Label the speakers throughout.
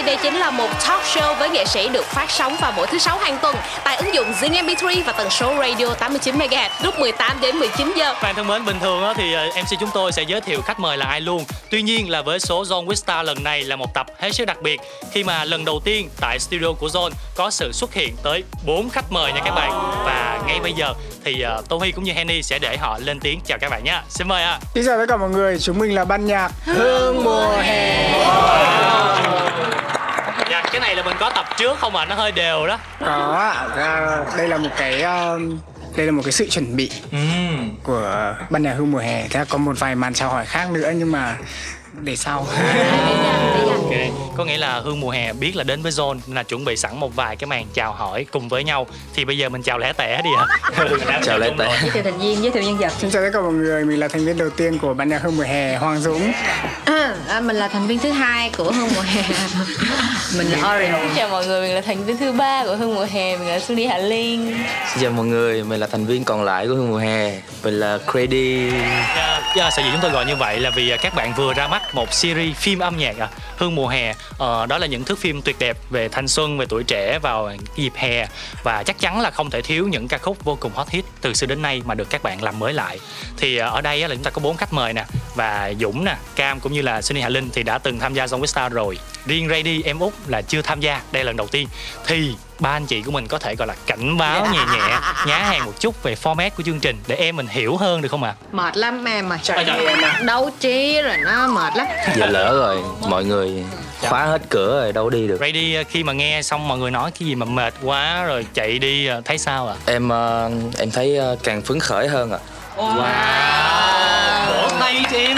Speaker 1: Ơi, đây chính là một talk show với nghệ sĩ được phát sóng vào mỗi thứ sáu hàng tuần tại ứng dụng Zing MP3 và tần số radio 89 MHz lúc 18 đến 19 giờ.
Speaker 2: Bạn thân mến, bình thường á thì ờ, MC chúng tôi sẽ giới thiệu khách mời là ai luôn. Tuy nhiên là với số Zone with Star lần này là một tập hết sức đặc biệt khi mà lần đầu tiên tại studio của Zone có sự xuất hiện tới 4 khách mời nha các bạn. Và ngay bây giờ thì uh, Tô Huy cũng như Henny sẽ để họ lên tiếng chào các bạn nhé. Xin mời ạ.
Speaker 3: Xin chào tất cả mọi người, chúng mình là ban nhạc Hương mùa hè
Speaker 2: Cái này là mình có tập trước không ạ? Nó hơi đều đó.
Speaker 3: Có ra- đây là một cái um, đây là một cái sự chuẩn bị của ban nhạc Hương mùa hè. Thế có một vài màn chào hỏi khác nữa nhưng mà để sau.
Speaker 2: Ok, có nghĩa là Hương mùa hè biết là đến với Zone nên là chuẩn bị sẵn một vài cái màn chào hỏi cùng với nhau. Thì bây giờ mình chào lẻ tẻ đi ạ.
Speaker 4: Chào lẻ tẻ.
Speaker 5: giới thiệu thành viên giới thiệu nhân vật
Speaker 3: Xin chào tất cả mọi người, mình là thành viên đầu tiên của ban nhạc Hương mùa hè Hoàng Dũng.
Speaker 5: à, mình là thành viên thứ hai của hương mùa hè mình là Orion
Speaker 6: Chào mọi người, mình là thành viên thứ ba của Hương Mùa Hè, mình là Sunny Hạ Liên
Speaker 4: Xin chào mọi người, mình là thành viên còn lại của Hương Mùa Hè Mình là Creddy
Speaker 2: Dạ, dạ, sở dĩ chúng tôi gọi như vậy là vì à, các bạn vừa ra mắt một series phim âm nhạc à, Hương mùa hè. Ờ, đó là những thước phim tuyệt đẹp về thanh xuân, về tuổi trẻ vào dịp hè và chắc chắn là không thể thiếu những ca khúc vô cùng hot hit từ xưa đến nay mà được các bạn làm mới lại. Thì ờ, ở đây là chúng ta có bốn khách mời nè và Dũng nè, Cam cũng như là Sunny Hạ Linh thì đã từng tham gia Zone with Star rồi. Riêng Rady em út là chưa tham gia, đây là lần đầu tiên. Thì ba anh chị của mình có thể gọi là cảnh báo nhẹ nhẹ, nhá hàng một chút về format của chương trình để em mình hiểu hơn được không ạ?
Speaker 5: mệt lắm em mà
Speaker 2: Trời ơi.
Speaker 5: đấu trí rồi nó mệt lắm
Speaker 4: Giờ lỡ rồi, mọi người khóa hết cửa rồi đâu đi được
Speaker 2: Brady ờ, khi mà nghe xong mọi người nói cái gì mà mệt quá rồi chạy đi ờ, thấy sao ạ?
Speaker 4: Em ờ, em thấy càng phấn khởi hơn ạ
Speaker 2: Wow. Vỗ tay cho em.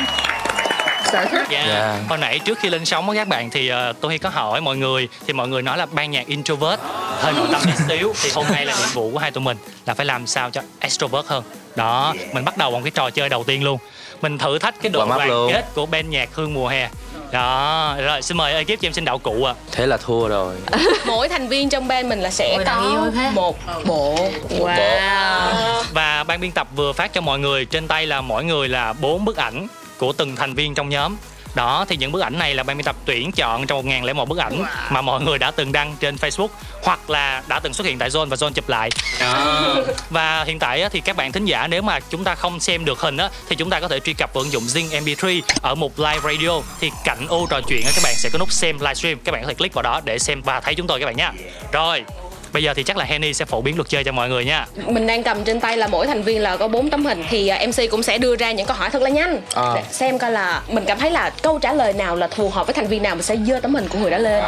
Speaker 5: sở thích
Speaker 2: Dạ.
Speaker 4: Dạ.
Speaker 2: Hồi nãy trước khi lên sóng á các bạn thì uh, tôi có hỏi mọi người thì mọi người nói là ban nhạc introvert hơi nội tâm tí xíu thì hôm nay là nhiệm vụ của hai tụi mình là phải làm sao cho extrovert hơn. Đó, mình bắt đầu bằng cái trò chơi đầu tiên luôn. Mình thử thách cái độ đoàn kết của ban nhạc Hương mùa hè. Đó, rồi xin mời ekip cho em xin đậu cụ ạ.
Speaker 4: Thế là thua rồi
Speaker 1: Mỗi thành viên trong band mình là sẽ
Speaker 5: Ôi,
Speaker 1: có
Speaker 5: thế.
Speaker 1: một bộ. Wow.
Speaker 2: Và ban biên tập vừa phát cho mọi người trên tay là mỗi người là bốn bức ảnh của từng thành viên trong nhóm. Đó thì những bức ảnh này là ban biên tập tuyển chọn trong 1001 bức ảnh mà mọi người đã từng đăng trên Facebook hoặc là đã từng xuất hiện tại Zone và Zone chụp lại. Và hiện tại thì các bạn thính giả nếu mà chúng ta không xem được hình á thì chúng ta có thể truy cập vào ứng dụng Zing MP3 ở mục live radio thì cạnh ô trò chuyện các bạn sẽ có nút xem livestream các bạn có thể click vào đó để xem và thấy chúng tôi các bạn nha. Rồi, bây giờ thì chắc là Henny sẽ phổ biến luật chơi cho mọi người nha.
Speaker 1: Mình đang cầm trên tay là mỗi thành viên là có 4 tấm hình thì à, MC cũng sẽ đưa ra những câu hỏi thật là nhanh
Speaker 4: À.
Speaker 1: để xem coi là mình cảm thấy là câu trả lời nào là phù hợp với thành viên nào mình sẽ dơ tấm hình của người đó lên.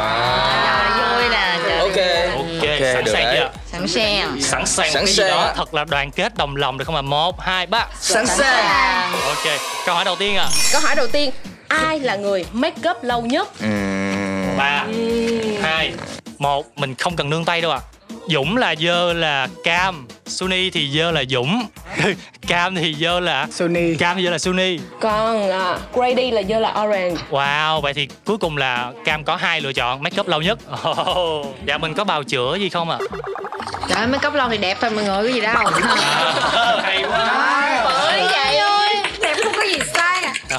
Speaker 5: Trời vui nè
Speaker 4: Ok
Speaker 2: Ok,
Speaker 4: Ok,
Speaker 2: sẵn sàng chưa?
Speaker 5: sẵn sàng
Speaker 2: Sẵn sàng
Speaker 4: Sẵn sàng
Speaker 2: đó thật là đoàn kết đồng lòng được không ạ? Một, hai, ba.
Speaker 4: Sẵn sàng
Speaker 2: Ok, câu hỏi đầu tiên ạ.
Speaker 1: Câu hỏi đầu tiên, ai là người make up lâu nhất?
Speaker 2: Ba, hai, một. Mình không cần nương tay đâu ạ. Dũng là dơ là Cam, Sunny thì dơ là Dũng, Cam thì dơ là
Speaker 3: Sony.
Speaker 2: Cam thì dơ là Sunny.
Speaker 1: Còn à, Grady là dơ là Orange.
Speaker 2: Wow, vậy thì cuối cùng là Cam có hai lựa chọn make up lâu nhất. Oh, dạ mình có bào chữa gì không ạ?
Speaker 5: trời ơi mấy cốc lâu thì đẹp thôi mọi người có gì đâu
Speaker 2: À, hay quá.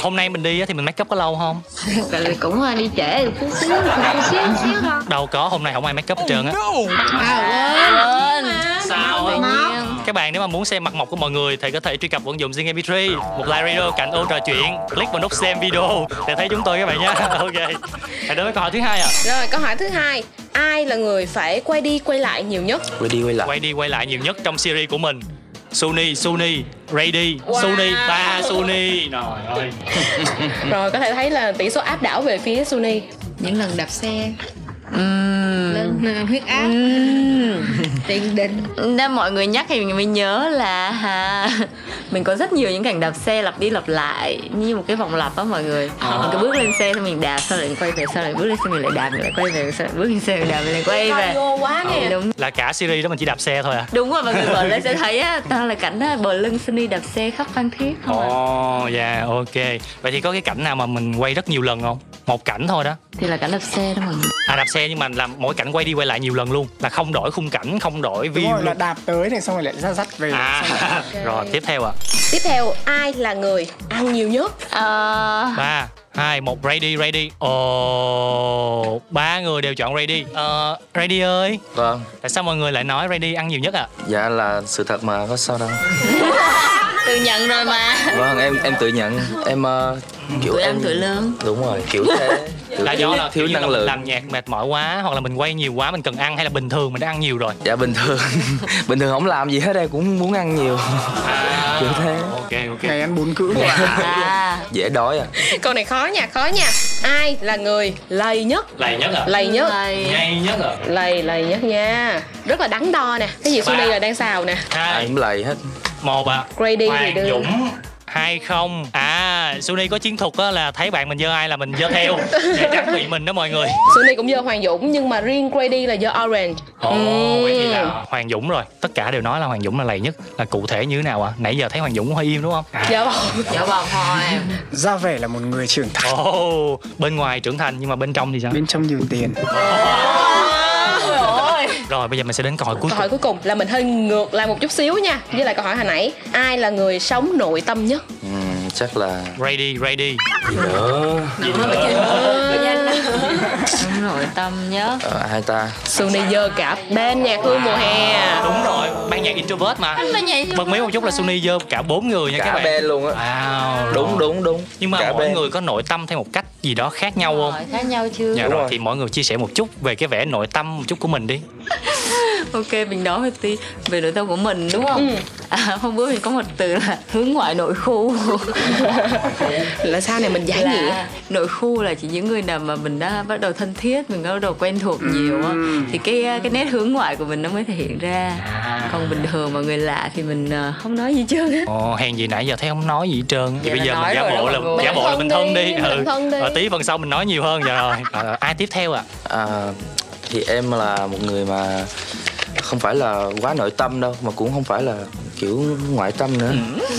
Speaker 2: Hôm nay mình đi á thì mình make up có lâu không?
Speaker 5: Vì cũng ờ, đi trễ được chút xíu xíu xíu thôi
Speaker 2: Đâu có, hôm nay không ai make up hết trơn á.
Speaker 5: à quên
Speaker 2: Sao?
Speaker 5: Móc.
Speaker 2: Các bạn nếu mà muốn xem mặt mộc của mọi người thì có thể truy cập ứng dụng Zing MP3, một live radio cạnh ô trò chuyện, click vào nút xem video để thấy chúng tôi các bạn nhé. ok. Hãy đến với câu hỏi thứ hai ạ.
Speaker 1: Rồi câu hỏi thứ hai, ai là người phải quay đi quay lại nhiều nhất?
Speaker 4: Quay đi quay lại
Speaker 2: Quay đi quay lại nhiều nhất trong series của mình. Suni, Suni, Rady, Suni, ba Suni. Trời ơi.
Speaker 1: Rồi có thể thấy là tỷ số áp đảo về phía Sunny.
Speaker 5: những lần đạp xe lên ờ, huyết áp tiền đình
Speaker 6: Nên mọi người nhắc thì mình mới nhớ là ha, Mình có rất nhiều những cảnh đạp xe lặp đi lặp lại Như một cái vòng lặp á mọi người Mình cứ bước lên xe xong mình đạp Sau lại quay về Sau lại bước lên xe mình lại đạp Mình lại quay về Sau lại bước lên xe mình đạp Mình lại quay về
Speaker 1: quá nè.
Speaker 6: Đúng
Speaker 2: Là cả series đó mình chỉ đạp xe thôi à.
Speaker 6: Đúng rồi mọi người mở lên sẽ thấy á Toàn là cảnh á, bờ lưng Sunny đạp xe khắp Phan Thiết không à.
Speaker 2: Ồ, dạ, ok. Vậy thì có cái cảnh nào mà mình quay rất nhiều lần không? Một cảnh thôi đó.
Speaker 6: Thì là cảnh đạp xe đó mọi người
Speaker 2: À đạp xe nhưng mà làm mỗi cảnh quay đi quay lại nhiều lần luôn là không đổi khung cảnh không đổi
Speaker 3: Đúng
Speaker 2: view
Speaker 3: rồi là đạp tới này xong rồi lại ra dắt về.
Speaker 2: à
Speaker 3: Xong rồi-
Speaker 2: rồi tiếp theo ạ.
Speaker 1: Tiếp theo ai là người ăn nhiều nhất?
Speaker 6: Ờ,
Speaker 2: ba hai một ready ready. Ồ ba người đều chọn ready. Ờ ready ơi.
Speaker 4: Vâng.
Speaker 2: Tại sao mọi người lại nói ready ăn nhiều nhất ạ?
Speaker 4: Dạ là sự thật mà có sao đâu.
Speaker 6: Tự nhận rồi mà.
Speaker 4: Vâng em em tự nhận. Em uh, kiểu
Speaker 6: Tuổi
Speaker 4: em
Speaker 6: ăn tuổi lớn
Speaker 4: đúng rồi kiểu thế. Kiểu
Speaker 2: là do là
Speaker 4: thiếu năng lượng.
Speaker 2: làm nhạc mệt mỏi quá hoặc là mình quay nhiều quá mình cần ăn hay là bình thường mình đã ăn nhiều rồi?
Speaker 4: Dạ bình thường. Bình thường không làm gì hết đây cũng muốn ăn nhiều. Kiểu thế.
Speaker 2: Ok ok.
Speaker 3: Ngày ăn bốn cữ
Speaker 6: à
Speaker 4: dễ đói à.
Speaker 1: Câu này khó nha khó nha. Ai là người lầy nhất?
Speaker 2: Lầy nhất ạ
Speaker 1: lầy nhất.
Speaker 6: Lầy.
Speaker 2: nhanh nhất ạ
Speaker 1: lầy lầy nhất nha. Rất là đắn đo nè. Cái gì
Speaker 2: Ba.
Speaker 1: Suni là đang xào nè.
Speaker 4: Ai cũng lầy hết.
Speaker 2: Một ạ
Speaker 1: Grady thì
Speaker 2: Hoàng
Speaker 1: đưa.
Speaker 2: Dũng hai không? À Suni có chiến thuật á là thấy bạn mình dơ ai là mình dơ theo. Để tránh bị mình đó mọi người.
Speaker 1: Suni cũng do Hoàng Dũng nhưng mà riêng Grady là do Orange.
Speaker 2: Ồ
Speaker 1: Ừm.
Speaker 2: vậy thì là Hoàng Dũng rồi. Tất cả đều nói là Hoàng Dũng là lầy nhất. Là cụ thể như thế nào ạ? Nãy giờ thấy Hoàng Dũng hơi im đúng không? À.
Speaker 1: dạ vâng.
Speaker 6: Dạ vâng thôi.
Speaker 3: Ra vẻ là một người trưởng thành.
Speaker 2: Ồ bên ngoài trưởng thành nhưng mà bên trong thì sao?
Speaker 3: Bên trong nhiều tiền
Speaker 2: rồi bây giờ mình sẽ đến câu hỏi cuối
Speaker 1: câu hỏi
Speaker 2: cùng.
Speaker 1: cuối cùng là mình hơi ngược lại một chút xíu nha. Với lại câu hỏi hồi nãy ai là người sống nội tâm nhất?
Speaker 4: Ừm, chắc là
Speaker 2: ready ready.
Speaker 4: Gì nữa?
Speaker 6: Đúng nội tâm nhớ.
Speaker 4: Ờ, ai ta.
Speaker 1: Suni dơ cả bên nhạc hương mùa hè.
Speaker 2: Đúng rồi ban nhạc introvert mà. Bật mí một chút là Suni dơ cả bốn người nha các
Speaker 4: cả
Speaker 2: bạn.
Speaker 4: bên luôn á.
Speaker 2: Wow
Speaker 4: đúng đúng đúng.
Speaker 2: Nhưng mà
Speaker 4: cả
Speaker 2: mỗi
Speaker 4: bên.
Speaker 2: người có nội tâm theo một cách gì đó khác nhau không?
Speaker 6: Rồi, khác nhau chưa
Speaker 2: dạ
Speaker 4: Đúng
Speaker 2: rồi
Speaker 4: rồi.
Speaker 2: thì mọi người chia sẻ một chút về cái vẻ nội tâm một chút của mình đi
Speaker 6: ok mình nói một tí về nội tâm của mình đúng không?
Speaker 1: Ừ.
Speaker 6: à, hôm bữa mình có một từ là hướng ngoại nội khu.
Speaker 1: Là sao này mình giải nghĩa.
Speaker 6: nội khu là chỉ những người nào mà mình đã bắt đầu thân thiết mình đã bắt đầu quen thuộc nhiều á thì cái cái nét hướng ngoại của mình nó mới thể hiện ra. Còn bình thường mà người lạ thì mình ờ, không nói gì trơn á.
Speaker 2: Ồ, hèn gì nãy giờ thấy không nói gì hết trơn. Thì bây giờ mình giả bộ là giả bộ là
Speaker 1: Mình thân đi,
Speaker 2: ừ. Ờ, tí phần sau mình nói nhiều hơn dạ rồi. Ờ, ai tiếp theo ạ?
Speaker 4: À, thì em là một người mà không phải là quá nội tâm đâu mà cũng không phải là kiểu ngoại tâm nữa.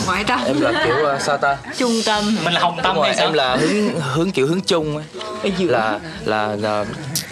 Speaker 6: Ngoại tâm.
Speaker 4: Em là kiểu uh, sao ta?
Speaker 6: Trung tâm.
Speaker 2: Mình là hồng tâm
Speaker 4: Đúng rồi,
Speaker 2: hay sao?
Speaker 4: em là hướng hướng kiểu hướng chung ấy. là, là là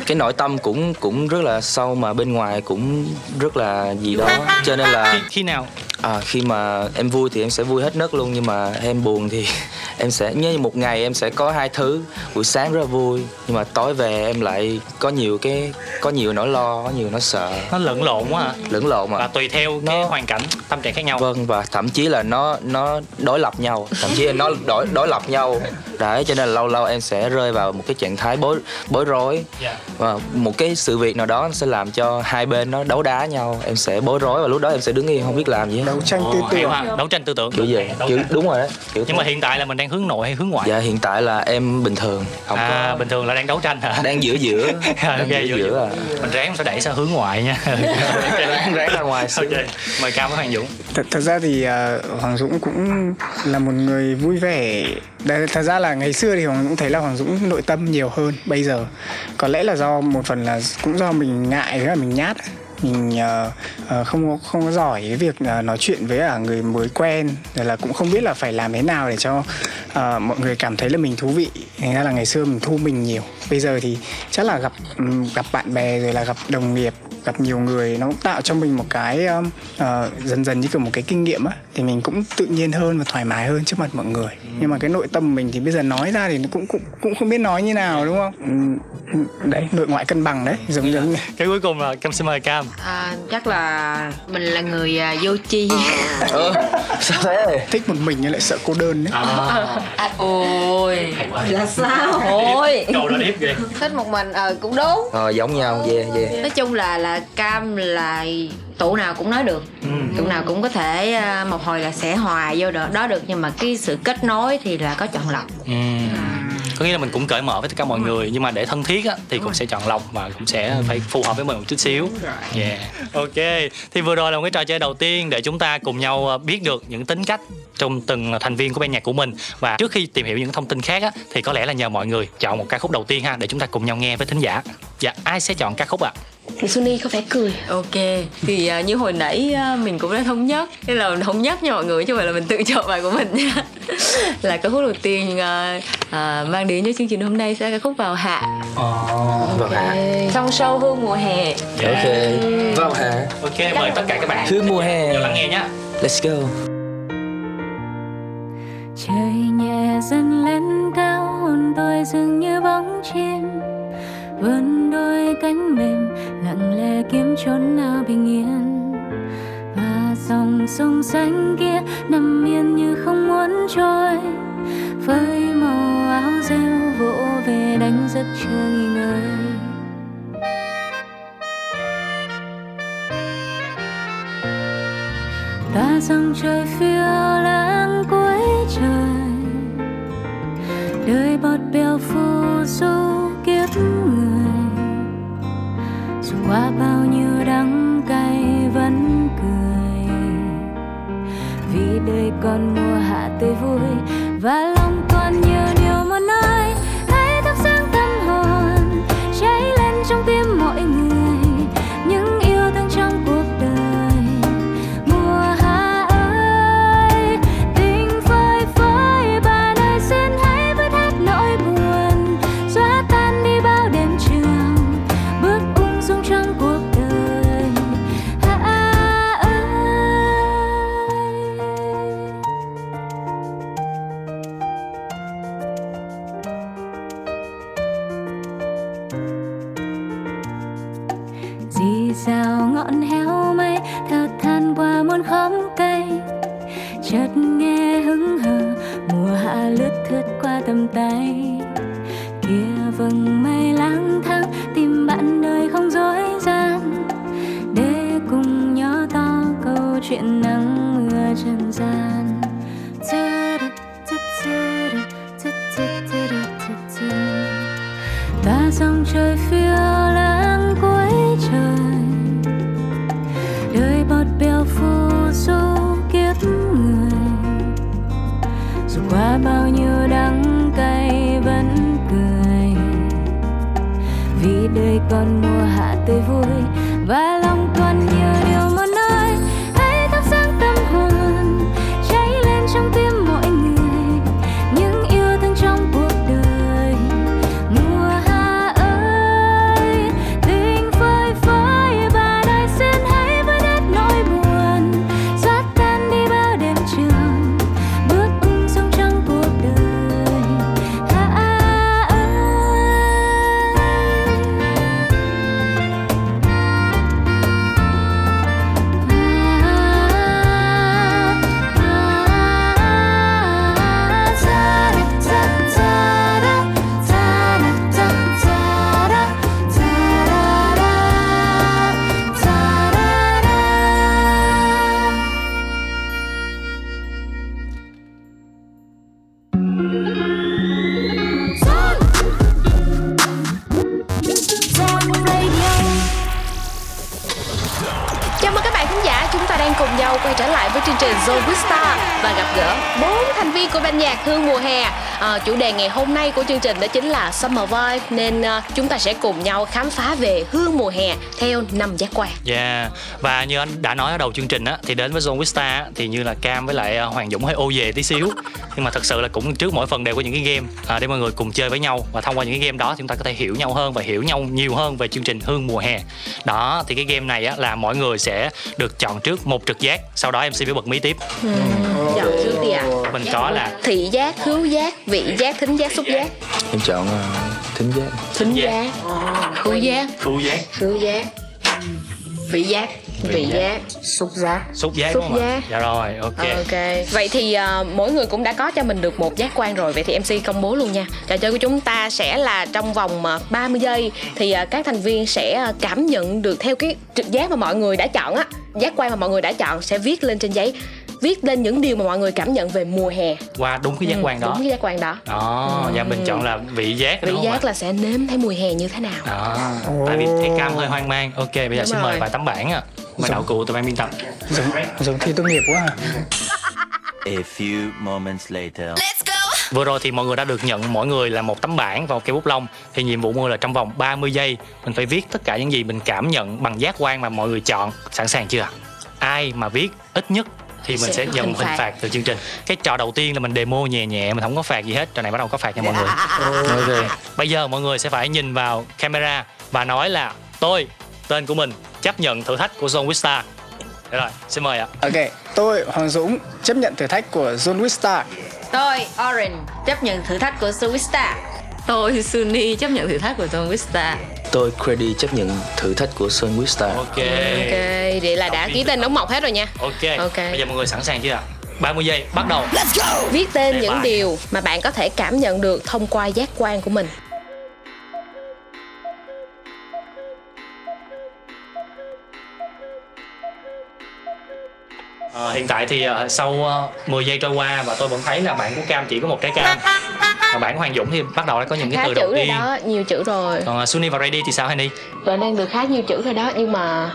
Speaker 4: cái nội tâm cũng cũng rất là sâu mà bên ngoài cũng rất là gì đó. Cho nên
Speaker 2: khi,
Speaker 4: là
Speaker 2: khi nào
Speaker 4: à, khi mà em vui thì em sẽ vui hết nấc luôn nhưng mà em buồn thì em sẽ như một ngày em sẽ có hai thứ. Buổi sáng rất là vui nhưng mà tối về em lại có nhiều cái có nhiều nỗi lo có nhiều nỗi sợ.
Speaker 2: Nó lẫn lộn quá à.
Speaker 4: Lẫn lộn
Speaker 2: và
Speaker 4: mà
Speaker 2: tùy theo cái
Speaker 4: Nó-
Speaker 2: hoàn cảnh tâm trạng khác nhau.
Speaker 4: Vâng và thậm chí là nó nó đối lập nhau. Thậm chí là nó đối đối lập nhau. Đấy cho nên là lâu lâu em sẽ rơi vào một cái trạng thái bối bối rối.
Speaker 2: Dạ.
Speaker 4: và một cái sự việc nào đó sẽ làm cho hai bên nó đấu đá nhau. Em sẽ bối rối và lúc đó em sẽ đứng yên không biết làm gì hết
Speaker 3: đấu tranh tư
Speaker 2: Ồ, hay
Speaker 3: tưởng
Speaker 2: quá. đấu tranh tư tưởng.
Speaker 4: Kiểu gì?
Speaker 2: Đấu
Speaker 4: kiểu
Speaker 2: tranh.
Speaker 4: đúng rồi đấy. Kiểu
Speaker 2: nhưng mà hiện tại là mình đang hướng nội hay hướng ngoại?
Speaker 4: Dạ hiện tại là em bình thường. Không
Speaker 2: à
Speaker 4: có
Speaker 2: bình thường là đang đấu tranh hả?
Speaker 4: Đang giữa giữa.
Speaker 2: Ok
Speaker 4: đang giữa
Speaker 2: giữa
Speaker 4: giữa. à.
Speaker 2: Mình ráng phải đẩy sang hướng ngoại nha.
Speaker 4: Ráng ra ngoài xíu.
Speaker 2: ok mời cam với hoàng dũng.
Speaker 3: Thật, thật ra thì ờ, Hoàng Dũng cũng là một người vui vẻ. Đấy, thật ra là ngày xưa thì Hoàng Dũng thấy là Hoàng Dũng nội tâm nhiều hơn bây giờ. Có lẽ là do một phần là cũng do mình ngại với là mình nhát mình uh, không không có giỏi cái việc uh, nói chuyện với uh, người mới quen rồi là cũng không biết là phải làm thế nào để cho uh, mọi người cảm thấy là mình thú vị. Thành ra là ngày xưa mình thu mình nhiều. Bây giờ thì chắc là gặp um, gặp bạn bè rồi là gặp đồng nghiệp gặp nhiều người nó cũng tạo cho mình một cái ờ, dần dần như kiểu một cái kinh nghiệm á thì mình cũng tự nhiên hơn và thoải mái hơn trước mặt mọi người. Nhưng mà cái nội tâm mình thì bây giờ nói ra thì nó cũng cũng cũng không biết nói như nào đúng không? Ừm, đấy nội ngoại cân bằng đấy giống giống
Speaker 2: cái cuối cùng là cam xin mời cam.
Speaker 5: À, chắc là mình là người à, vô tri.
Speaker 4: Ơ, sao thế?
Speaker 3: Thích một mình nhưng lại sợ cô đơn đấy.
Speaker 6: À, ôi
Speaker 5: là sao?
Speaker 6: Ôi.
Speaker 2: điếp ghê
Speaker 5: thích một mình ờ cũng đúng.
Speaker 4: Ờ giống nhau yeah yeah.
Speaker 5: Nói chung là là cam là tụ nào cũng nói được. Tụ nào cũng có thể à, một hồi là sẽ hòa vô đó, đó được nhưng mà cái sự kết nối thì là có chọn lọc.
Speaker 2: Ừ. có nghĩa là mình cũng cởi mở với tất cả mọi người nhưng mà để thân thiết á, thì cũng sẽ chọn lọc và cũng sẽ phải phù hợp với mình một chút xíu. Yeah. ok. Thì vừa rồi là một cái trò chơi đầu tiên để chúng ta cùng nhau ờ, biết được những tính cách trong từng thành viên của ban nhạc của mình. Và trước khi tìm hiểu những thông tin khác á, thì có lẽ là nhờ mọi người chọn một ca khúc đầu tiên ha để chúng ta cùng nhau nghe với thính giả. Dạ ai sẽ chọn ca khúc ạ?
Speaker 1: thì Suni có vẻ cười.
Speaker 6: Ok thì à, như hồi nãy à, mình cũng đã thống nhất. Nên là thống nhất nha mọi người chứ không phải là mình tự chọn bài của mình nha. Là ca khúc đầu tiên à, à, mang đến cho chương trình hôm nay sẽ là ca khúc vào hạ.
Speaker 4: Vâng ạ
Speaker 6: trong show hương mùa hè.
Speaker 4: Ok. Vào hả
Speaker 2: ok mời tất cả các bạn.
Speaker 4: Hương mùa hè.
Speaker 2: Lắng nghe nhé
Speaker 4: let's go.
Speaker 7: Trời nhẹ dần lên cao hồn tôi dường như bóng chim vươn đôi cánh mềm, lặng lẽ kiếm chốn nào bình yên. Và dòng sông xanh kia nằm yên như không muốn trôi. Với màu áo rêu vỗ về đánh giấc chưa nghỉ ngơi. Ta dòng trời phiêu lãng cuối trời. Đời bọt bèo phù du dù qua bao nhiêu đắng cay vẫn cười. Vì đời còn mùa hạ tươi vui và lòng còn nhiều điều muốn nói.
Speaker 1: À, chủ đề ngày hôm nay của chương trình đó chính là Summer Vibe nên à, chúng ta sẽ cùng nhau khám phá về hương mùa hè theo năm giác quan.
Speaker 2: Yeah. Và như anh đã nói ở đầu chương trình á thì đến với Zone Vista thì như là Cam với lại ờ, Hoàng Dũng hơi ô về tí xíu nhưng mà thật sự là cũng trước mỗi phần đều có những cái game à, để mọi người cùng chơi với nhau và thông qua những cái game đó chúng ta có thể hiểu nhau hơn và hiểu nhau nhiều hơn về chương trình Hương mùa hè. Đó thì cái game này á là mọi người sẽ được chọn trước một trực giác, sau đó MC phải bật mí tiếp.
Speaker 1: Chọn trước đi ạ.
Speaker 2: Mình có là
Speaker 1: Thị giác, khứu giác, vị giác, thính giác, xúc giác,
Speaker 4: em chọn ờ, thính giác
Speaker 1: thính giác, khứu giác,
Speaker 2: khu giác,
Speaker 1: khứu giác, vị giác, vị giác, xúc giác.
Speaker 2: xúc giác
Speaker 1: Xúc
Speaker 2: đúng không ạ?
Speaker 1: giác.
Speaker 2: Dạ rồi, ok.
Speaker 1: Ok. Vậy thì à, mỗi người cũng đã có cho mình được một giác quan rồi. Vậy thì MC công bố luôn nha. Trò chơi của chúng ta sẽ là trong vòng à, 30 giây thì à, các thành viên sẽ à, cảm nhận được theo cái trực giác mà mọi người đã chọn á, giác quan mà mọi người đã chọn sẽ viết lên trên giấy viết lên những điều mà mọi người cảm nhận về mùa hè
Speaker 2: Qua đúng cái giác quan đó.
Speaker 1: đúng cái giác quan đó
Speaker 2: Đó, dạ mình chọn là vị giác
Speaker 1: vị
Speaker 2: đúng không ạ?
Speaker 1: giác là sẽ nếm thấy mùi hè như thế nào
Speaker 2: Đó. Tại vì thấy Cam hơi hoang mang. Ok, bây giờ
Speaker 1: Đúng
Speaker 2: xin
Speaker 1: rồi.
Speaker 2: mời vài tấm bảng ạ. Mời đạo cụ tụi ban biên tập.
Speaker 3: giống giống thi tốt nghiệp quá à.
Speaker 8: A few moments later.
Speaker 2: Vừa rồi thì mọi người đã được nhận mỗi người là một tấm bảng và một cây bút lông Thì nhiệm vụ mua là trong vòng 30 giây Mình phải viết tất cả những gì mình cảm nhận bằng giác quan mà mọi người chọn Sẵn sàng chưa? Ai mà viết ít nhất thì mình
Speaker 1: Sẽ
Speaker 2: sẽ nhận
Speaker 1: hình
Speaker 2: hình
Speaker 1: phạt.
Speaker 2: phạt từ chương trình. Cái trò đầu tiên là mình demo nhẹ nhẹ Mình không có phạt gì hết. Trò này bắt đầu có phạt nha mọi người. Ok. Bây giờ mọi người sẽ phải nhìn vào camera Và nói là tôi, tên của mình chấp nhận thử thách của Zone Wista Được rồi, xin mời ạ.
Speaker 3: Ok, tôi Hoàng Dũng chấp nhận thử thách của John Wistar.
Speaker 5: tôi orange chấp nhận thử thách của Superstar
Speaker 6: tôi Sunny chấp nhận thử thách của John Vista
Speaker 4: tôi Creddy chấp nhận thử thách của Sun Wista
Speaker 2: ok.
Speaker 1: Ok vậy là đã ký tên đóng mọc hết rồi nha.
Speaker 2: Ok.
Speaker 1: Ok.
Speaker 2: bây giờ mọi người sẵn sàng chưa ạ? 30 giây bắt đầu.
Speaker 1: Viết tên
Speaker 2: Đề
Speaker 1: những
Speaker 2: bài.
Speaker 1: điều mà bạn có thể cảm nhận được thông qua giác quan của mình.
Speaker 2: Ờ, hiện tại thì ờ, sau ờ, 10 giây trôi qua và tôi vẫn thấy là bạn của Cam chỉ có một trái cam và của Hoàng Dũng thì bắt đầu đã có những cái
Speaker 1: khá
Speaker 2: từ
Speaker 1: chữ
Speaker 2: đầu
Speaker 1: rồi
Speaker 2: tiên.
Speaker 1: đó nhiều chữ rồi.
Speaker 2: Còn uh, Sunny và Ready thì sao Henny?
Speaker 1: Bạn đang được khá nhiều chữ rồi đó nhưng mà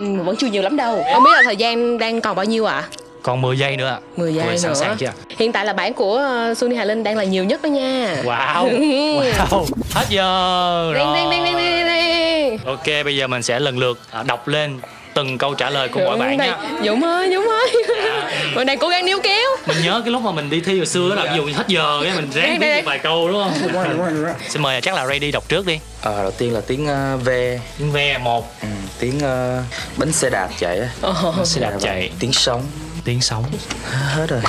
Speaker 1: ừ, vẫn chưa nhiều lắm đâu. Không biết là thời gian đang còn bao nhiêu ạ? À?
Speaker 2: còn 10 giây nữa ạ.
Speaker 1: 10 giây
Speaker 2: người
Speaker 1: nữa.
Speaker 2: sẵn sàng chưa?
Speaker 1: Hiện tại là bản của uh, Sunny Hà Linh đang là nhiều nhất đó nha.
Speaker 2: Wow. Wow. Hết giờ rồi
Speaker 1: đinh, đinh, đinh, đinh, đinh.
Speaker 2: ok bây giờ mình sẽ lần lượt à, đọc lên từng câu trả lời của mỗi bạn
Speaker 1: đây,
Speaker 2: nha.
Speaker 1: Dũng ơi Dũng ơi. Mình đang cố gắng níu kéo.
Speaker 2: Mình nhớ cái lúc mà mình đi thi hồi xưa là ví dụ như hết giờ cái mình ráng viết vài câu đúng không? Xin mời chắc là Ready đọc trước đi.
Speaker 4: Ờ, đầu tiên là tiếng uh, V.
Speaker 2: Tiếng ve một.
Speaker 4: Ừ, tiếng ờ, bánh xe đạp chạy á.
Speaker 2: Xe đạp chạy.
Speaker 4: Tiếng sóng
Speaker 2: tiếng sóng
Speaker 4: hết rồi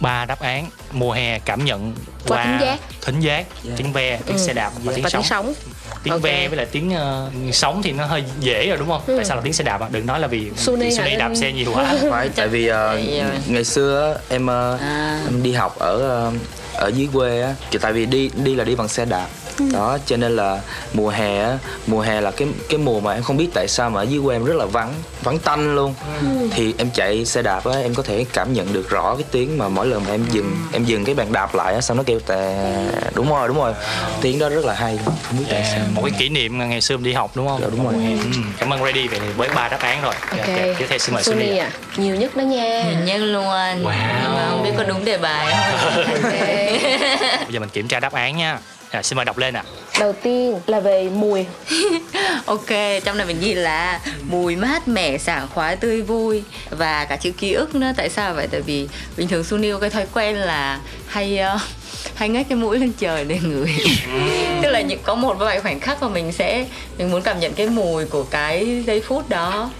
Speaker 2: ba đáp án mùa hè cảm nhận
Speaker 1: Qua thính giác.
Speaker 2: thính giác tiếng ve tiếng xe đạp và tiếng
Speaker 1: và
Speaker 2: sóng
Speaker 1: tiếng sống
Speaker 2: tiếng
Speaker 1: Ok.
Speaker 2: ve với lại tiếng ờ, sóng thì nó hơi dễ rồi đúng không tại sao là tiếng xe đạp à? đừng nói là vì
Speaker 1: Sunny hả?
Speaker 2: đạp xe nhiều quá
Speaker 4: phải tại vì
Speaker 6: rồi.
Speaker 4: ngày xưa em ờ,
Speaker 6: À.
Speaker 4: em đi học ở ờ, ở dưới quê á tại vì đi đi là đi bằng xe đạp đó cho nên là mùa hè á mùa hè là cái cái mùa mà em không biết tại sao mà ở dưới quê em rất là vắng vắng tanh luôn. Thì em chạy xe đạp á em có thể cảm nhận được rõ cái tiếng mà mỗi lần mà em dừng em dừng cái bàn đạp lại á xong nó kêu tè đúng rồi đúng rồi. Tiếng đó rất là hay không biết tại sao.
Speaker 2: một cái kỷ niệm ngày xưa mình đi học đúng không?
Speaker 4: Dạ, đúng rồi.
Speaker 2: Ừ, cảm ơn Ready về với ba đáp án rồi.
Speaker 1: Ok.
Speaker 2: Tiếp theo xin mời Sunny
Speaker 1: à nhiều nhất đó nha.
Speaker 6: Nhân luôn
Speaker 2: Wow.
Speaker 6: mà không biết có đúng đề bài không?
Speaker 2: Bây giờ mình kiểm tra đáp án nha à, xin mời đọc lên ạ
Speaker 1: đầu tiên là về mùi
Speaker 6: Ok, trong này mình ghi là mùi mát mẻ, sảng khoái, tươi vui và cả chữ ký ức nữa. Tại sao vậy? Tại vì bình thường Sunny có cái thói quen là hay uh, hay ngách cái mũi lên trời để ngửi. Tức là những có một vài khoảnh khắc mà mình sẽ mình muốn cảm nhận cái mùi của cái giây phút đó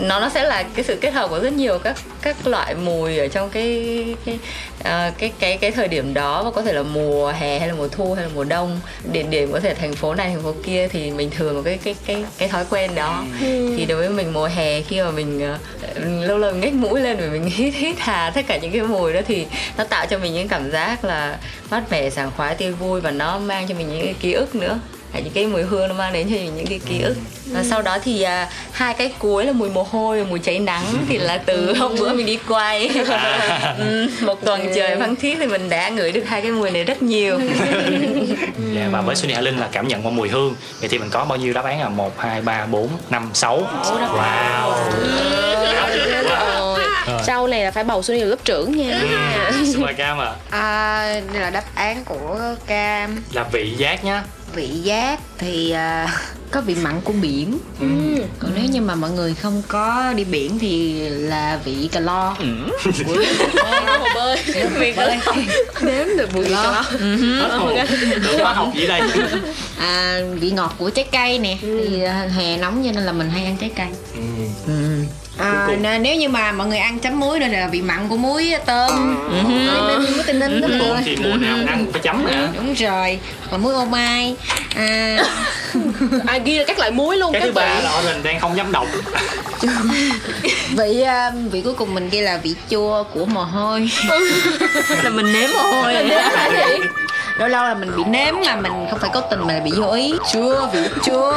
Speaker 6: nó nó sẽ là cái sự kết hợp của rất nhiều các các loại mùi ở trong cái cái à, cái cái cái thời điểm đó. Và có thể là mùa hè hay là mùa thu hay là mùa đông. Địa điểm có thể thành phố này thành phố kia thì mình thường có cái cái cái cái thói quen đó. Thì đối với mình mùa hè khi mà mình ờ, lâu lâu nhếch mũi lên và mình hít hít hà tất cả những cái mùi đó thì nó tạo cho mình những cảm giác là mát mẻ sảng khoái tươi vui và nó mang cho mình những cái ký ức nữa Cả những cái mùi hương nó mang đến cho mình những cái ký ức. Và sau đó thì à, hai cái cuối là mùi mồ hôi và mùi cháy nắng thì là từ hôm bữa mình đi quay. Ừ, một tuần trời vắng thiết thì mình đã ngửi được hai cái mùi này rất nhiều.
Speaker 2: Dạ, và với Sunny Hạ Linh là cảm nhận qua mùi hương. Vậy thì mình có bao nhiêu đáp án là một hai ba bốn năm sáu. Wow.
Speaker 1: Rồi sau này là phải bầu Sunny là lớp trưởng nha.
Speaker 2: Mời Cam ạ.
Speaker 5: À, đây là đáp án của cam.
Speaker 2: Là vị giác nhá
Speaker 5: vị giác thì à, có vị mặn của biển. Còn nếu như mà mọi người không có đi biển thì là vị cà lo.
Speaker 1: Hồ bơi
Speaker 5: bơi
Speaker 1: đếm được mùi
Speaker 5: Lo.
Speaker 2: Tưởng hóa học. Gì đây?
Speaker 5: À, vị ngọt của trái cây nè. Thì à, hè nóng cho nên là mình hay ăn trái cây À, nè, nếu như mà mọi người ăn chấm muối rồi là vị mặn của muối tôm. Muối muối tinh ninh đó mọi người
Speaker 2: thì mùa nào? Ăn cũng phải chấm nè.
Speaker 5: Đúng rồi. Còn muối ô mai. À,
Speaker 1: à ghi các loại muối luôn
Speaker 2: cái
Speaker 1: các
Speaker 2: thứ ba là mình đang không dám đọc
Speaker 5: vị à, vị cuối cùng mình ghi là vị chua của mồ hôi.
Speaker 6: Là mình nếm mồ hôi rồi đó.
Speaker 5: Lâu lâu là mình bị nếm mà mình không phải cố tình mà là bị vô ý. Chua vị chua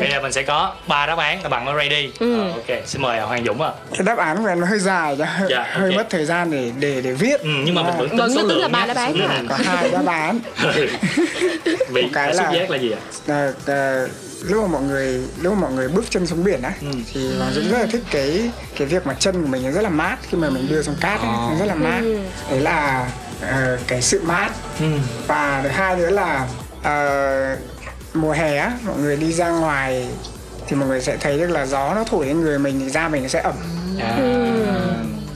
Speaker 2: bây giờ mình sẽ có ba đáp án là bằng với ready. Ờ, ok xin mời Hoàng Dũng ạ.
Speaker 3: Cái đáp án của em nó hơi dài đó hơi,
Speaker 2: Dạ,
Speaker 3: hơi mất thời gian để để để viết.
Speaker 2: Ừ, nhưng mà mình vẫn tính
Speaker 1: Vẫn
Speaker 2: số
Speaker 1: tính
Speaker 2: lượng
Speaker 1: là ba đáp án.
Speaker 2: Ừ.
Speaker 1: à.
Speaker 3: có hai đáp án.
Speaker 2: Vị
Speaker 3: Một cái
Speaker 2: xúc
Speaker 3: là-
Speaker 2: giác là gì ạ?
Speaker 3: Ờ, lúc mà mọi người lúc mà mọi người bước chân xuống biển á
Speaker 2: Ừ.
Speaker 3: thì Hoàng Dũng rất là thích cái cái việc mà chân của mình nó rất là mát khi mà mình đưa xuống cát ấy, nó rất là mát. Đấy là ờ, cái sự mát
Speaker 2: ừ.
Speaker 3: và thứ hai nữa là ờ, mùa hè á mọi người đi ra ngoài thì mọi người sẽ thấy được là gió nó thổi lên người mình thì da mình nó sẽ ẩm
Speaker 2: à.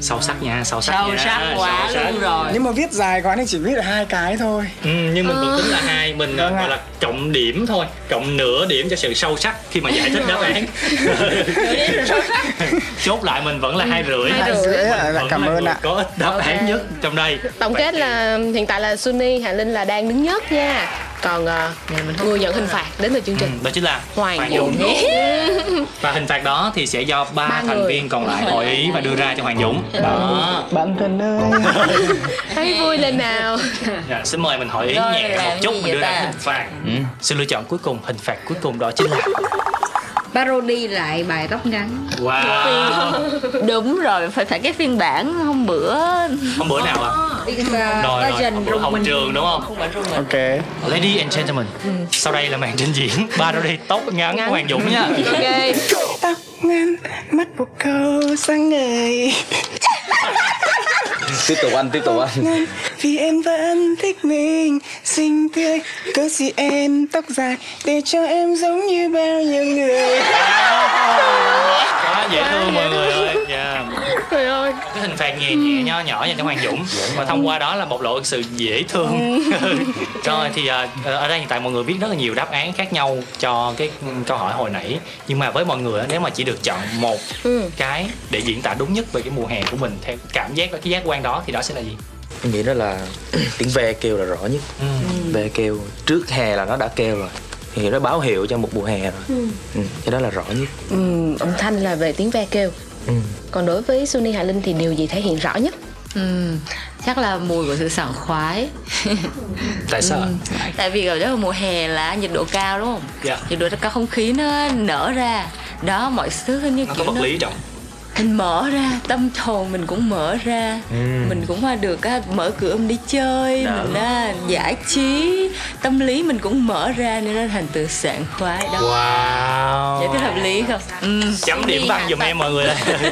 Speaker 2: Sâu sắc nha sâu sắc
Speaker 6: sâu
Speaker 2: nha.
Speaker 6: sắc quá
Speaker 2: Sâu sắc.
Speaker 6: luôn rồi.
Speaker 3: Nhưng mà viết dài quá nên chỉ viết được hai cái thôi.
Speaker 2: Ừ, nhưng mình vẫn tính là hai mình
Speaker 3: Vâng
Speaker 2: gọi là cộng điểm thôi cộng nửa điểm cho sự sâu sắc khi mà giải thích đáp án. Chốt lại mình vẫn là hai rưỡi.
Speaker 1: Hai
Speaker 3: rưỡi. Dạ, cảm ơn ạ.
Speaker 2: có ít đáp án nhất trong đây.
Speaker 1: Tổng kết là hiện tại là Sunny Hà Linh là đang đứng nhất nha còn ờ, người nhận hình phạt đến từ chương
Speaker 2: Ừ,
Speaker 1: trình
Speaker 2: đó chính là
Speaker 1: Hoàng Dũng.
Speaker 2: Và hình phạt đó thì sẽ do ba thành
Speaker 1: người.
Speaker 2: viên còn lại hội ý và đưa ra cho Hoàng Dũng. Đó.
Speaker 3: Bạn thân ơi.
Speaker 1: Thấy vui lên nào.
Speaker 2: Dạ, xin mời mình hội ý
Speaker 6: Rồi,
Speaker 2: nhẹ một chút mình đưa ra hình phạt. Sự lựa chọn cuối cùng hình phạt cuối cùng đó chính là
Speaker 5: parody lại bài tóc ngắn.
Speaker 2: Wow.
Speaker 6: Đúng rồi phải phải cái phiên bản hôm bữa.
Speaker 2: Hôm bữa nào à? Rồi rồi hôm bữa hậu trường đúng không?
Speaker 3: Ok.
Speaker 2: Lady and gentlemen, sau đây là màn trình diễn parody tóc ngắn của Hoàng Dũng nha.
Speaker 1: ok.
Speaker 3: Tóc ngắn mắt một câu sáng ngời
Speaker 4: tiếp tục anh tiếp tục anh
Speaker 3: vì em vẫn thích mình xinh tươi cớ gì em tóc dài để cho em giống như bao nhiêu người
Speaker 2: Quá dễ thương mọi người ơi. Yeah.
Speaker 1: Trời ơi
Speaker 2: Cái hình phạt nhẹ nhẹ nho nhỏ dành cho Hoàng Dũng và thông qua đó là bộc lộ sự dễ thương. rồi thì à, ở đây hiện tại mọi người viết rất là nhiều đáp án khác nhau cho cái câu hỏi hồi nãy nhưng mà với mọi người á, nếu mà chỉ được chọn một
Speaker 1: Ừ.
Speaker 2: cái để diễn tả đúng nhất về cái mùa hè của mình theo cảm giác và cái giác quan đó thì đó sẽ là gì?
Speaker 4: em nghĩ đó là tiếng ve kêu là rõ nhất
Speaker 2: Ừ.
Speaker 4: ve kêu trước hè là nó đã kêu rồi thì nó báo hiệu cho một mùa hè rồi ừ. cái đó là rõ nhất
Speaker 1: ừ, âm thanh là về tiếng ve kêu
Speaker 4: ừ.
Speaker 1: còn đối với Sunny Hà Linh thì điều gì thể hiện rõ nhất
Speaker 6: ừ, chắc là mùi của sự sảng khoái
Speaker 2: Tại sao? ạ?
Speaker 6: tại vì ở đó mùa hè là nhiệt độ cao đúng không
Speaker 2: Dạ.
Speaker 6: nhiệt độ cao không khí nó nở ra đó mọi thứ như
Speaker 2: Nó có
Speaker 6: kiểu
Speaker 2: vật
Speaker 6: nó
Speaker 2: lý trọng.
Speaker 6: Mình mở ra tâm hồn mình cũng mở ra. Mình cũng à, được à, mở cửa mình đi chơi mình à, giải trí. Tâm lý mình cũng mở ra nên nó thành từ sảng khoái đó.
Speaker 2: Wow.
Speaker 6: giải thích hợp lý không? Ừ.
Speaker 2: chấm điểm văn giùm em mọi người đây.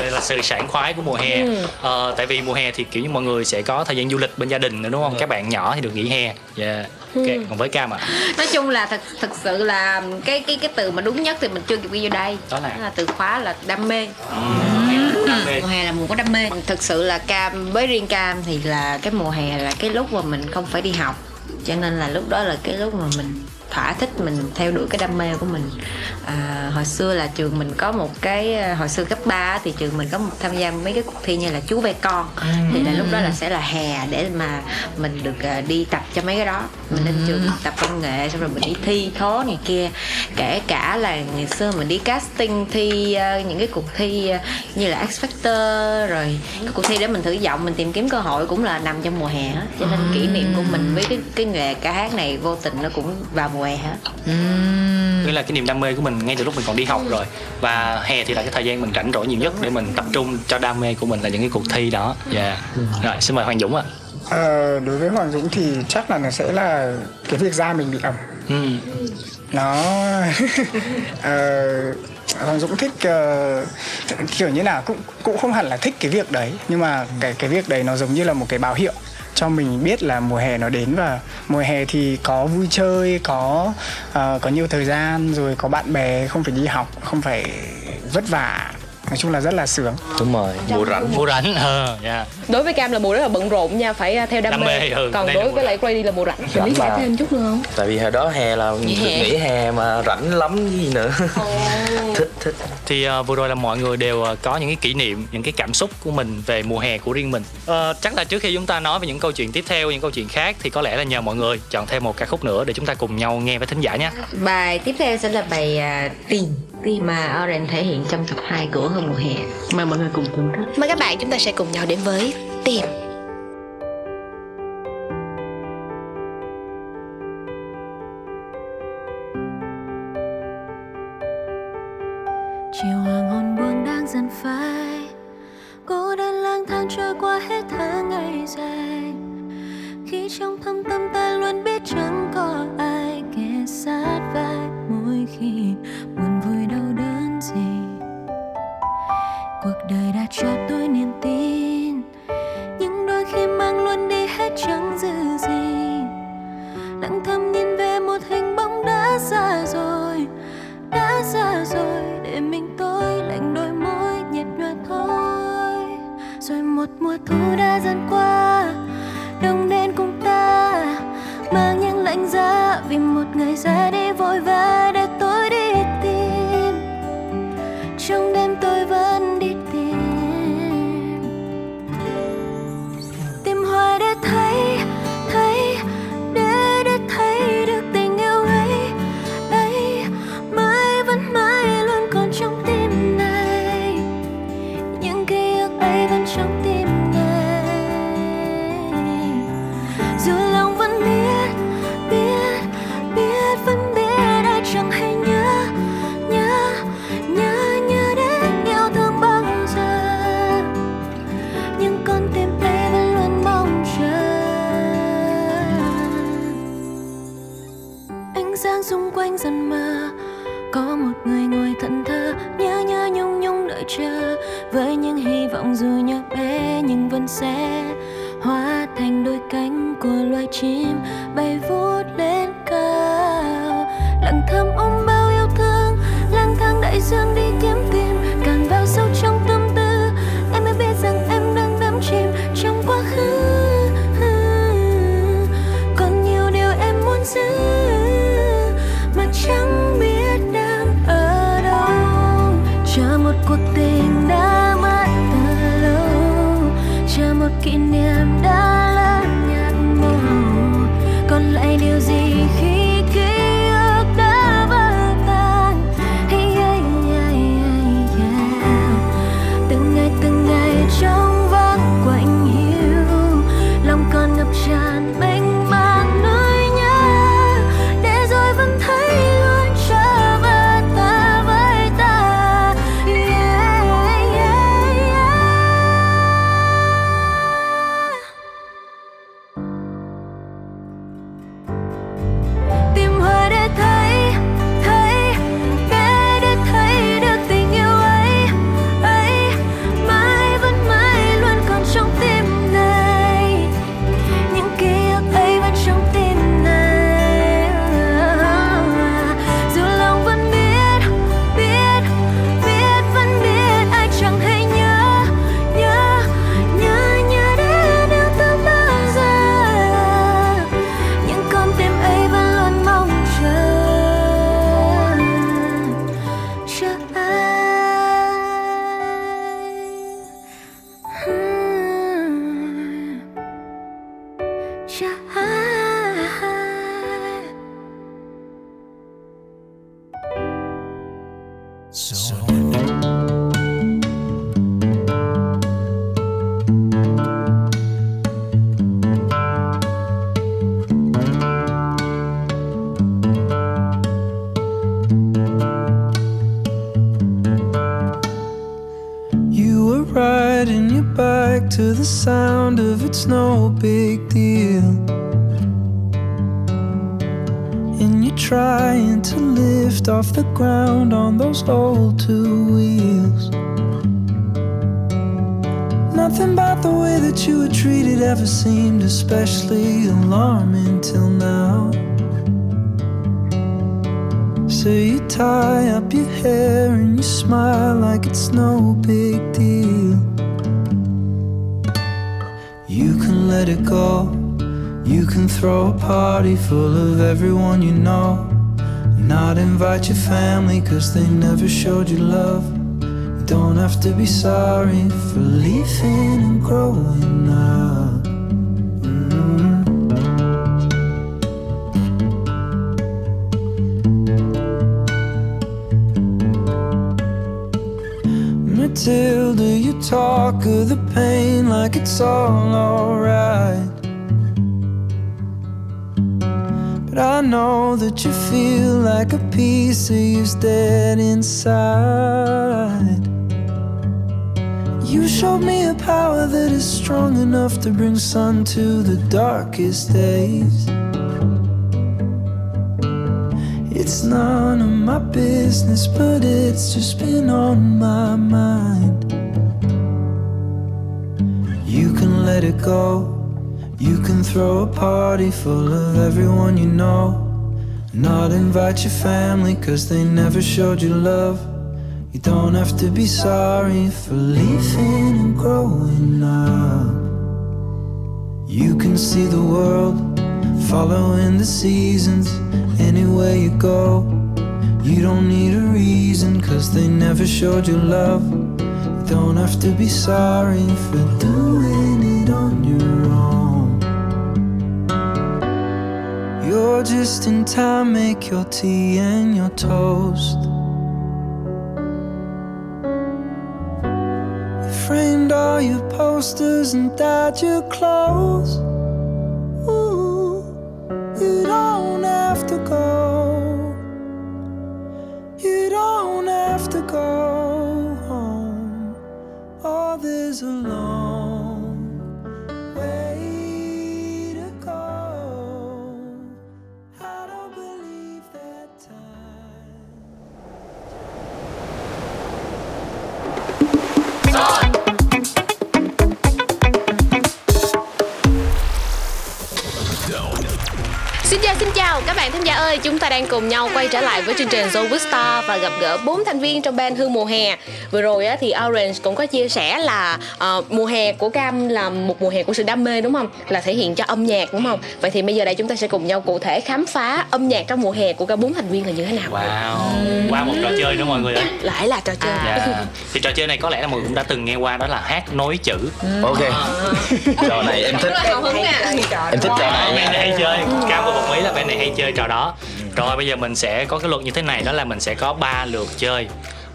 Speaker 2: Đây là sự sảng khoái của mùa hè. Ờ, tại vì mùa hè thì kiểu như mọi người sẽ có thời gian du lịch bên gia đình nữa đúng không? Các bạn nhỏ thì được nghỉ hè. Yeah. Ok còn với cam à?
Speaker 5: Nói chung là thật thật sự là cái cái cái từ mà đúng nhất thì mình chưa kịp ghi vô đây.
Speaker 2: Đó là?
Speaker 5: từ khóa là đam mê.
Speaker 2: Đam mê.
Speaker 5: mùa hè là mùa có đam mê. Thực sự là cam với riêng cam thì là cái mùa hè là cái lúc mà mình không phải đi học. Cho nên là lúc đó là cái lúc mà mình thỏa thích mình theo đuổi cái đam mê của mình. À, hồi xưa là trường mình có một cái à, hồi xưa cấp 3 thì trường mình có một tham gia mấy cái cuộc thi như là chú ve con. Thì là lúc đó là sẽ là hè để mà mình được à, đi tập cho mấy cái đó. Mình lên trường tập công nghệ xong rồi mình đi thi thố này kia. Kể cả là ngày xưa mình đi casting thi à, những cái cuộc thi như là X Factor rồi cái cuộc thi để mình thử giọng mình tìm kiếm cơ hội cũng là nằm trong mùa hè hết cho nên kỷ niệm của mình với cái cái nghề ca hát này vô tình nó cũng vào mùa hè hết
Speaker 2: nghĩa là cái niềm đam mê của mình ngay từ lúc mình còn đi học rồi. Và hè thì là cái thời gian mình rảnh rỗi nhiều nhất để mình tập trung cho đam mê của mình là những cái cuộc thi đó. Yeah. rồi xin mời hoàng dũng ạ.
Speaker 3: Ờ, đối với Hoàng Dũng thì chắc là nó sẽ là cái việc da mình bị ẩm.
Speaker 2: Ừ.
Speaker 3: nó ờ, Hoàng Dũng thích ờ, kiểu như nào cũng cũng không hẳn là thích cái việc đấy nhưng mà cái cái việc đấy nó giống như là một cái báo hiệu cho mình biết là mùa hè nó đến và mùa hè thì có vui chơi có uh, có nhiều thời gian rồi có bạn bè không phải đi học không phải vất vả nói chung là rất là sướng.
Speaker 4: Đúng rồi. Mùa rảnh.
Speaker 2: Mùa rảnh ờ yeah.
Speaker 1: đối với cam là mùa rất là bận rộn nha phải à, theo đam,
Speaker 2: Đam
Speaker 1: mê,
Speaker 2: mê, ừ,
Speaker 1: còn đối với lại Grady là mùa rảnh. Mình lý
Speaker 4: Rảnh
Speaker 1: giải thêm chút nữa không?
Speaker 4: tại vì hồi đó hè là
Speaker 6: Nghỉ hè.
Speaker 4: nghỉ hè mà rảnh lắm gì nữa. Thích thích.
Speaker 2: Thì uh, vừa rồi là mọi người đều uh, có những cái kỷ niệm những cái cảm xúc của mình về mùa hè của riêng mình. Ờ, chắc là trước khi chúng ta nói về những câu chuyện tiếp theo những câu chuyện khác thì có lẽ là nhờ mọi người chọn thêm một ca khúc nữa để chúng ta cùng nhau nghe với thính giả nhé.
Speaker 5: Bài tiếp theo sẽ là bài à, tiền tiền mà Orange thể hiện trong tập 2 của Hơn mùa hè. Mời mọi người cùng thưởng thức.
Speaker 1: Mời các bạn chúng ta sẽ cùng nhau đến với tìm.
Speaker 7: Chiều hoàng hôn buông đang dần phai. Cô đơn lang thang trôi qua hết tháng ngày dài. Khi trong thâm tâm ta luôn biết
Speaker 9: to the sound of it's no big deal. And you're trying to lift off the ground on those old two wheels. Nothing about the way that you were treated ever seemed especially alarming till now. So you tie up your hair and you smile like it's no big deal. let it go. You can throw a party full of everyone you know. Not invite your family cause they never showed you love. You don't have to be sorry for leaving and growing up. Mm-hmm. Matilda talk of the pain like it's all alright. But I know that you feel like a piece of you's dead inside. You showed me a power that is strong enough to bring sun to the darkest days. It's none of my business, but it's just been on my mind. let it go. You can throw a party full of everyone you know. Not invite your family, cause they never showed you love. You don't have to be sorry for leaving and growing up. You can see the world following the seasons anywhere you go. You don't need a reason, cause they never showed you love. You don't have to be sorry for doing it on your own. You're just in time, make your tea and your toast. You framed all your posters and dyed your clothes. Ooh, you don't have to go. You don't have to go home. All this a
Speaker 1: ta đang cùng nhau quay trở lại với chương trình Zoe Star Và gặp gỡ bốn thành viên trong band Hương Mùa Hè. Vừa rồi á, thì Orange cũng có chia sẻ là ờ, mùa hè của Cam là một mùa hè của sự đam mê đúng không? Là thể hiện cho âm nhạc đúng không? Vậy thì bây giờ đây chúng ta sẽ cùng nhau cụ thể khám phá âm nhạc trong mùa hè của cả bốn thành viên là như thế nào?
Speaker 2: Wow. Qua một trò chơi nữa mọi người ơi
Speaker 1: Lại là trò chơi.
Speaker 2: Dạ. thì trò chơi này có lẽ là mọi người cũng đã từng nghe qua đó là hát nối chữ.
Speaker 4: Ok. Trò này em thích.
Speaker 5: Hào hứng nè
Speaker 4: em thích trò này.
Speaker 2: bên này hay chơi. Cam có đồng ý là bên này hay chơi trò đó rồi bây giờ mình sẽ có cái luật như thế này đó là mình sẽ có 3 lượt chơi.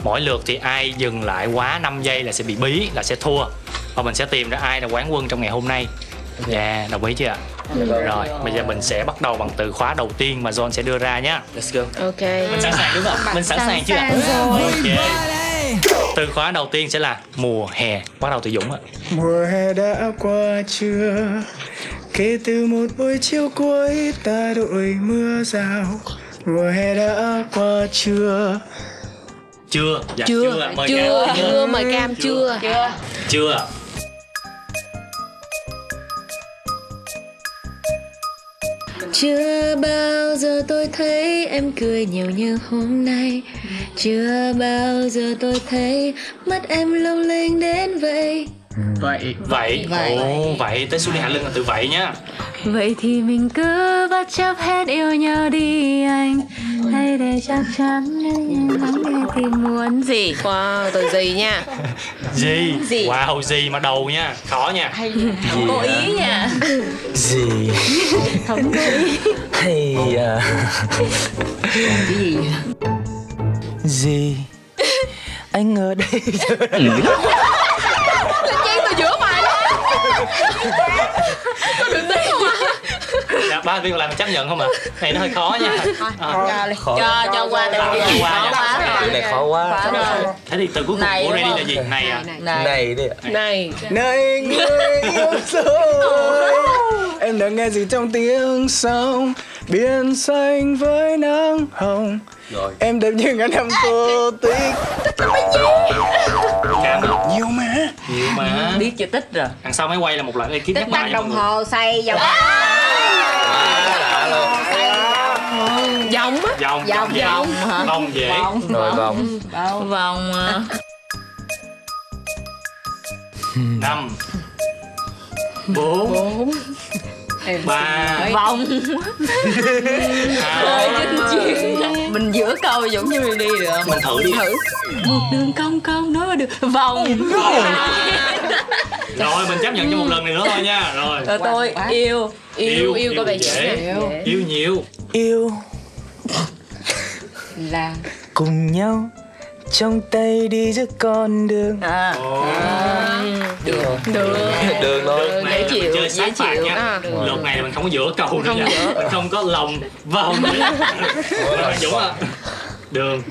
Speaker 2: Mỗi lượt thì ai dừng lại quá 5 giây là sẽ bị bí là sẽ thua. Và mình sẽ tìm ra ai là quán quân trong ngày hôm nay. Dạ đồng ý chưa ạ? Rồi bây giờ mình sẽ bắt đầu bằng từ khóa đầu tiên mà John sẽ đưa ra nhé
Speaker 4: let's go.
Speaker 1: Ok.
Speaker 2: Mình sẵn sàng đúng không? Mình sẵn sàng chưa ạ? ok. Từ khóa đầu tiên sẽ là mùa hè. Bắt đầu từ Dũng ạ.
Speaker 3: Mùa hè đã qua chưa Kể từ một buổi chiều cuối ta đội mưa rào. Mùa hè đã qua chưa
Speaker 2: chưa. Dạ
Speaker 1: Chưa,
Speaker 2: ạ. mời
Speaker 1: chưa,
Speaker 2: Cam.
Speaker 1: chưa, mời Cam chưa.
Speaker 2: chưa. Ạ.
Speaker 7: Chưa. Bao giờ tôi thấy em cười nhiều như hôm nay. Chưa bao giờ tôi thấy mắt em long lanh đến vậy
Speaker 3: Vậy
Speaker 2: vậy
Speaker 5: Vậy.
Speaker 2: ồ vậy. Tới số đi hạ lưng là từ vậy nhá
Speaker 7: Vậy thì mình cứ bắt chấp hết yêu nhau đi anh. Hay để chắc chắn nếu như lắng nghe thì muốn gì?
Speaker 1: Wow, từ gì nha?
Speaker 2: Gì?
Speaker 7: Gì?
Speaker 2: wow gì mà đầu nha. Khó nha.
Speaker 7: Không cố ý nha.
Speaker 4: Gì?
Speaker 7: Không cố ý.
Speaker 4: Hay à
Speaker 5: cái gì
Speaker 4: gì? Anh ở đây
Speaker 1: Chen từ giữa bài
Speaker 2: dạ ba viên làm chấp nhận không ạ? Này nó hơi khó nha. À,
Speaker 4: khó.
Speaker 1: Cho, cho qua tại vì
Speaker 2: Cho qua
Speaker 1: khó
Speaker 2: nha.
Speaker 1: quá. Rồi
Speaker 4: này khó quá.
Speaker 2: Thế thì từ cuối cùng
Speaker 7: Này
Speaker 2: của ready
Speaker 7: không?
Speaker 2: là gì? này à.
Speaker 7: Này
Speaker 4: này đi ạ.
Speaker 1: Này.
Speaker 3: Này người yêu dấu Em đã nghe gì trong tiếng sông Biển xanh với nắng hồng?
Speaker 4: Rồi.
Speaker 3: Em đẹp như ngàn năm cô tích.
Speaker 2: Cam.
Speaker 3: Nhiều mà
Speaker 2: nhiều mà.
Speaker 6: Biết chữ tích rồi.
Speaker 2: Đằng sau máy quay là một loại ekip
Speaker 5: tích
Speaker 2: nhắc
Speaker 5: tắc đồng hồ xoay vòng
Speaker 1: Giống á.
Speaker 2: Vòng
Speaker 5: Vòng,
Speaker 6: vòng
Speaker 2: vòng dễ
Speaker 4: rồi vòng
Speaker 6: vòng ờ,
Speaker 2: năm. Bốn ba.
Speaker 6: vòng.
Speaker 2: Hai
Speaker 6: mình giữa câu giống như mình đi được.
Speaker 2: Mình thử đi. Thử.
Speaker 6: Một đường cong cong vào được. Vòng.
Speaker 2: Rồi mình chấp nhận cho một lần này nữa thôi nha. Rồi.
Speaker 6: Rồi tôi yêu.
Speaker 1: Yêu, yêu có vẻ
Speaker 2: dễ. Yêu nhiều.
Speaker 4: Yêu.
Speaker 5: Là
Speaker 4: cùng nhau trong tay đi giữa con đường.
Speaker 6: À.
Speaker 4: Được. Đường thôi
Speaker 2: này là
Speaker 6: chịu,
Speaker 2: mình chơi
Speaker 6: dễ
Speaker 2: sát phạt
Speaker 6: chịu.
Speaker 2: nha.
Speaker 1: À.
Speaker 2: lượt này mình không có giữa cầu nữa nha. mình không có lòng vòng rồi Dũng à đường.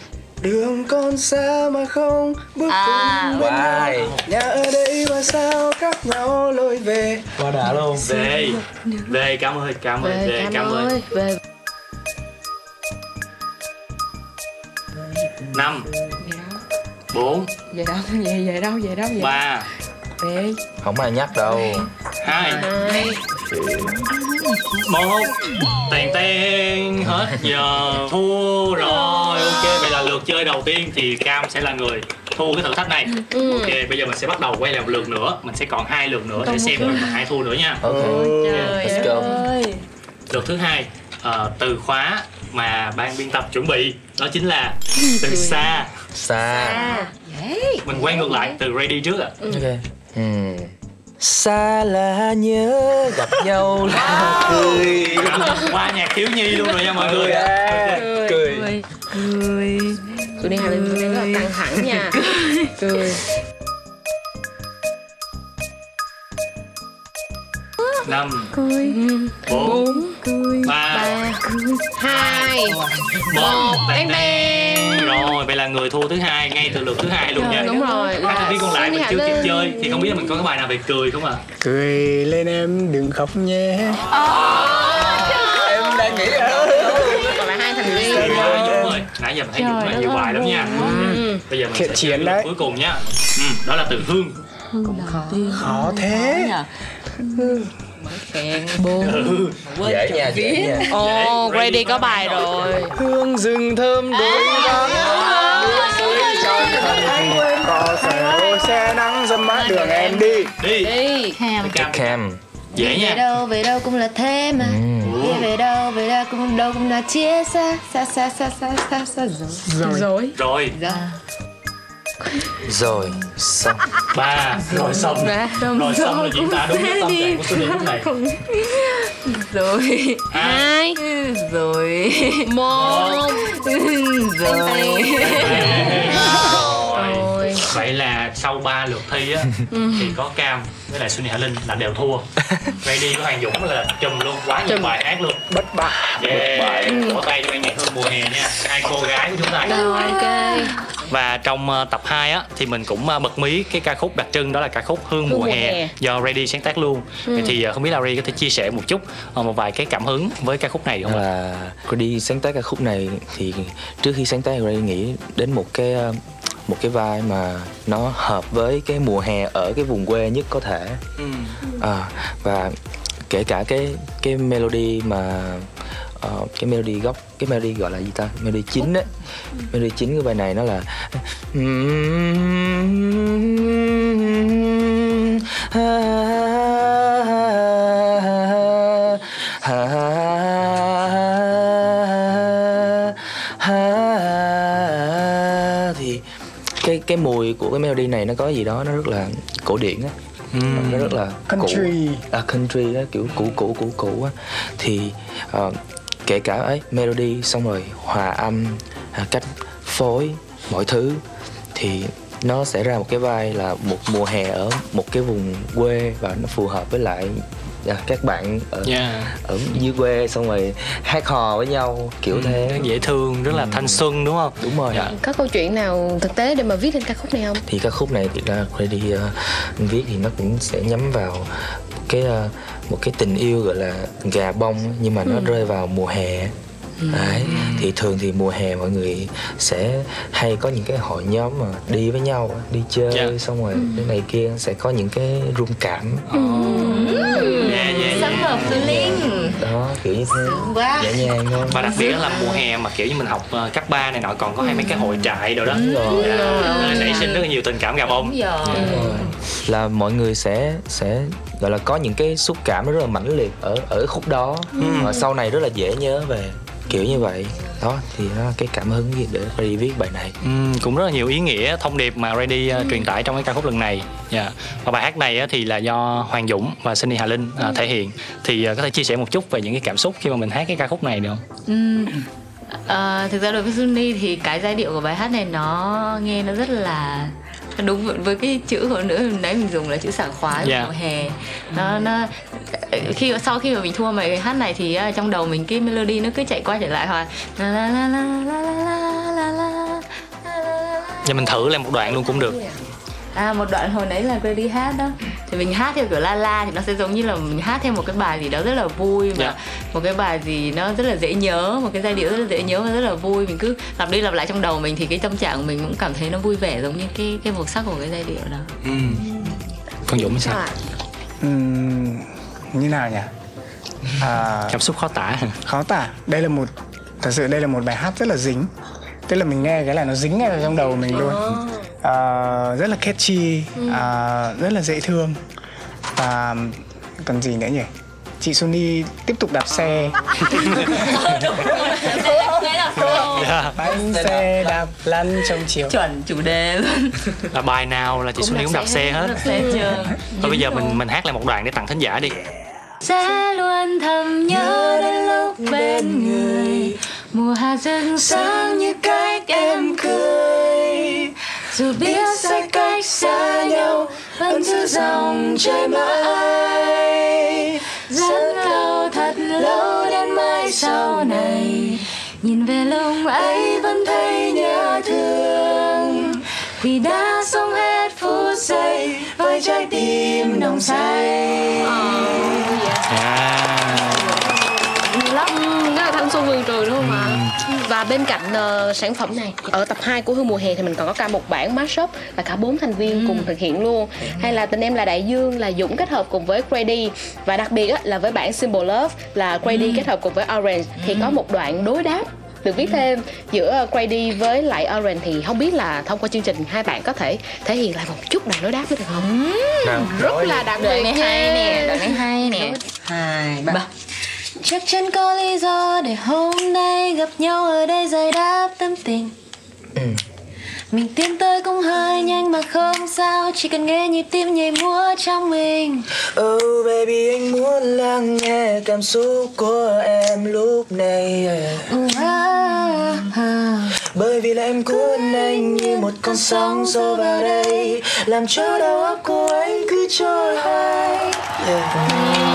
Speaker 3: Đường con xa mà không bước
Speaker 6: À.
Speaker 3: cùng bên nhau.
Speaker 4: Vai.
Speaker 3: Nhà ở đây mà sao khác nhau lối về?
Speaker 4: Qua đã luôn.
Speaker 2: Về. Về cảm ơn cảm ơn
Speaker 1: Về
Speaker 2: cảm ơn.
Speaker 1: ơi Về
Speaker 2: năm. Bốn.
Speaker 5: Về đâu? Về về đâu? Về đâu? Về
Speaker 2: ba.
Speaker 5: Về
Speaker 4: không ai nhắc đâu.
Speaker 2: Hai. Một. Tèn tèn hết giờ thua rồi. Ok vậy là lượt chơi đầu tiên thì cam sẽ là người thua cái thử thách này. Ok bây giờ mình sẽ bắt đầu quay lại một lượt nữa. Mình sẽ còn hai lượt nữa để xem mà ai thua nữa nha.
Speaker 4: Ok.
Speaker 2: Lượt thứ hai ờ, từ khóa mà ban biên tập chuẩn bị đó chính là từ xa.
Speaker 4: Xa.
Speaker 2: Mình quay ngược lại từ ready trước ạ.
Speaker 4: Ok. Ừm. xa là nhớ gặp nhau là cười.
Speaker 2: Qua nhạc thiếu nhi luôn rồi nha mọi người
Speaker 4: cười.
Speaker 1: Tụi đi Hà Linh tụi đang rất là căng thẳng nha. Cười
Speaker 2: năm bốn ba
Speaker 1: hai
Speaker 2: một. bang bang rồi vậy là người thua thứ hai ngay từ lượt thứ hai luôn nha.
Speaker 1: đúng rồi.
Speaker 2: Các thành viên còn lại mình chưa kịp chơi thì không biết là mình có cái bài nào về cười không ạ?
Speaker 3: Cười lên em đừng khóc nhé.
Speaker 4: Em đang nghĩ
Speaker 1: còn lại hai thành viên.
Speaker 2: Nãy giờ mình thấy Dũng là nhiều bài lắm nha. bây giờ mình
Speaker 3: Thiện
Speaker 2: sẽ
Speaker 3: chiến
Speaker 2: chơi lượt
Speaker 3: đấy.
Speaker 2: cuối cùng nhá ừ, đó là từ hương.
Speaker 3: Khó thế.
Speaker 2: Ừ.
Speaker 4: dễ nha dễ nha
Speaker 1: ồ Grady có bài rồi
Speaker 3: hương rừng thơm đôi vắng có xe xe nắng dâm mát đường em đi
Speaker 2: đi
Speaker 1: đi
Speaker 5: Cam
Speaker 2: cam
Speaker 4: cam
Speaker 2: dễ
Speaker 5: về
Speaker 2: nha
Speaker 5: đâu về đâu cũng là thế mà đi về đâu về đâu cũng đâu cũng là chia xa xa xa xa xa xa xa rồi
Speaker 1: rồi
Speaker 2: rồi
Speaker 4: rồi xong.
Speaker 2: Ba. Rồi xong.
Speaker 1: Đông
Speaker 2: rồi xong là diễn tả đúng cái tâm trạng của Sunny lúc này.
Speaker 6: Rồi.
Speaker 2: Hai.
Speaker 6: Rồi.
Speaker 1: Một.
Speaker 6: Rồi.
Speaker 2: Rồi vậy là sau 3 lượt thi á thì có cam với lại Sunny Hà Linh là đều thua. Ready với Hoàng Dũng là chùm luôn quá nhiều bài hát luôn.
Speaker 3: Bất bại.
Speaker 2: Yeah vỗ tay cho ban nhạc hương mùa hè nha hai cô gái của chúng ta.
Speaker 1: Rồi ok.
Speaker 2: Và trong ờ, tập 2 á thì mình cũng ờ, bật mí cái ca khúc đặc trưng đó là ca khúc Hương mùa,
Speaker 1: mùa
Speaker 2: hè,
Speaker 1: hè.
Speaker 2: do Ready sáng tác luôn. Vậy thì ờ, không biết là Ready có thể chia sẻ một chút một vài cái cảm hứng với ca khúc này được không ạ?
Speaker 4: là đi sáng tác ca khúc này thì trước khi sáng tác Ray nghĩ đến một cái một cái vai mà nó hợp với cái mùa hè ở cái vùng quê nhất có thể. À, và kể cả cái cái melody mà ờ, cái melody gốc cái melody gọi là gì ta? Melody chính á melody chính của bài này nó là cái mùi của cái melody này nó có gì đó nó rất là cổ điển á. Nó rất là
Speaker 3: Country.
Speaker 4: cũ. À, country á kiểu cũ cũ cũ cũ á. Thì ờ, kể cả ấy melody xong rồi hòa âm à, cách phối mọi thứ thì nó sẽ ra một cái vai là một mùa hè ở một cái vùng quê và nó phù hợp với lại các bạn ở
Speaker 2: Yeah.
Speaker 4: ở dưới quê xong rồi hát hò với nhau kiểu thế
Speaker 2: Rất dễ thương, rất là thanh xuân đúng không?
Speaker 4: đúng rồi
Speaker 2: Dạ.
Speaker 1: có câu chuyện nào thực tế để mà viết lên ca khúc này không
Speaker 4: thì ca khúc này thì ra Freddy uh, viết thì nó cũng sẽ nhắm vào cái uh, một cái tình yêu gọi là gà bông nhưng mà nó rơi vào mùa hè Đấy, thì thường thì mùa hè mọi người sẽ hay có những cái hội nhóm mà đi với nhau đi chơi
Speaker 2: Dạ.
Speaker 4: xong rồi cái này kia sẽ có những cái rung cảm.
Speaker 2: Yeah, yeah,
Speaker 6: sắp
Speaker 2: yeah.
Speaker 6: hợp từ linh
Speaker 4: đó kiểu như thế.
Speaker 5: Quá.
Speaker 4: Nhẹ nhàng thôi.
Speaker 2: Và đặc biệt là mùa hè mà kiểu như mình học ờ, cấp 3 này nọ còn có hay mấy cái hội trại đồ đó.
Speaker 4: rồi.
Speaker 2: Yeah. Nó nảy sinh rất là nhiều tình cảm gà bông.
Speaker 6: đúng rồi.
Speaker 4: Là mọi người sẽ sẽ gọi là có những cái xúc cảm nó rất là mãnh liệt ở ở khúc đó. Và sau này rất là dễ nhớ về kiểu như vậy đó thì nó là cái cảm hứng gì để đi viết bài này
Speaker 2: Ừm, cũng rất là nhiều ý nghĩa thông điệp mà Ready ờ, truyền tải trong cái ca khúc lần này. Dạ. Và bài hát này á, thì là do Hoàng Dũng và Sunny Hà Linh ờ, thể hiện. Thì ờ, có thể chia sẻ một chút về những cái cảm xúc khi mà mình hát cái ca khúc này được không?
Speaker 6: Ờ, thực ra đối với Sunny thì cái giai điệu của bài hát này nó nghe nó rất là đúng với- cái chữ của nữa nãy mình dùng là chữ sảng khoái
Speaker 2: Dạ.
Speaker 6: của mùa hè nó nó khi sau khi mà mình thua bài hát này thì à, trong đầu mình cái melody nó cứ chạy qua chạy lại hoài la la la la la la la la la
Speaker 2: Và mình thử làm một đoạn luôn cũng được.
Speaker 6: À một đoạn hồi nãy là Grady hát đó Thì mình hát theo kiểu la la thì nó sẽ giống như là mình hát theo một cái bài gì đó rất là vui và
Speaker 2: Dạ.
Speaker 6: một cái bài gì nó rất là dễ nhớ một cái giai điệu rất là dễ nhớ và rất là vui. Mình cứ lặp đi lặp lại trong đầu mình thì cái tâm trạng của mình cũng cảm thấy nó vui vẻ giống như cái cái màu sắc của cái giai điệu đó.
Speaker 2: Phương Dũng thì sao?
Speaker 1: à,
Speaker 3: Ừm, như nào nhỉ? À,
Speaker 2: cảm xúc khó tả.
Speaker 3: khó tả. Đây là một thật sự đây là một bài hát rất là dính. Tức là mình nghe cái là nó dính ngay vào trong đầu mình luôn à, rất là catchy à, rất là dễ thương. Và còn gì nữa nhỉ? Chị Sony tiếp tục đạp xe.
Speaker 2: Dạ.
Speaker 3: bánh xe đạp. lăn trong chiều.
Speaker 6: Chuẩn chủ đề luôn.
Speaker 2: Là bài nào là chị Xuân cũng đạp xe hết? thôi bây giờ mình mình hát lại một đoạn để tặng thính giả đi.
Speaker 7: Sẽ luôn thầm nhớ đến lúc bên người. mùa hạ rực sáng như cách em cười dù biết sẽ cách xa nhau vẫn giữ dòng chơi mãi. Rất lâu thật lâu đến mai sau này. nhìn về lúc ấy vẫn thấy nhớ thương. vì đã sống hết phút giây với trái tim nồng say.
Speaker 2: À.
Speaker 1: lắm. Rất là thanh xuân vườn trường đúng không ạ và bên cạnh ờ, sản phẩm này ở tập 2 của hương mùa hè thì mình còn có cả một bản mashup là cả bốn thành viên cùng thực hiện luôn. Hay là tên em là đại dương là dũng kết hợp cùng với Grady. Và đặc biệt á, là với bản symbol love là Grady kết hợp cùng với orange. Thì có một đoạn đối đáp được biết thêm giữa Grady với lại Orange thì không biết là thông qua chương trình hai bạn có thể thể hiện lại một chút đoạn đối đáp được không? Rất là đặc biệt
Speaker 6: đoạn này hay nè đoạn này hay nè.
Speaker 5: Hai ba
Speaker 7: Chắc chắn có lý do để hôm nay gặp nhau ở đây giải đáp tâm tình. Mình tiến tới cũng hơi nhanh mà không sao Chỉ cần nghe nhịp tim nhảy múa trong mình.
Speaker 4: Oh baby anh muốn lắng nghe cảm xúc của em lúc này.
Speaker 7: Ừ, ah, ah.
Speaker 4: Bởi vì là em cuốn anh như một con sóng xô vào đây Làm cho đầu óc của anh cứ trôi hoài.
Speaker 2: Ờ,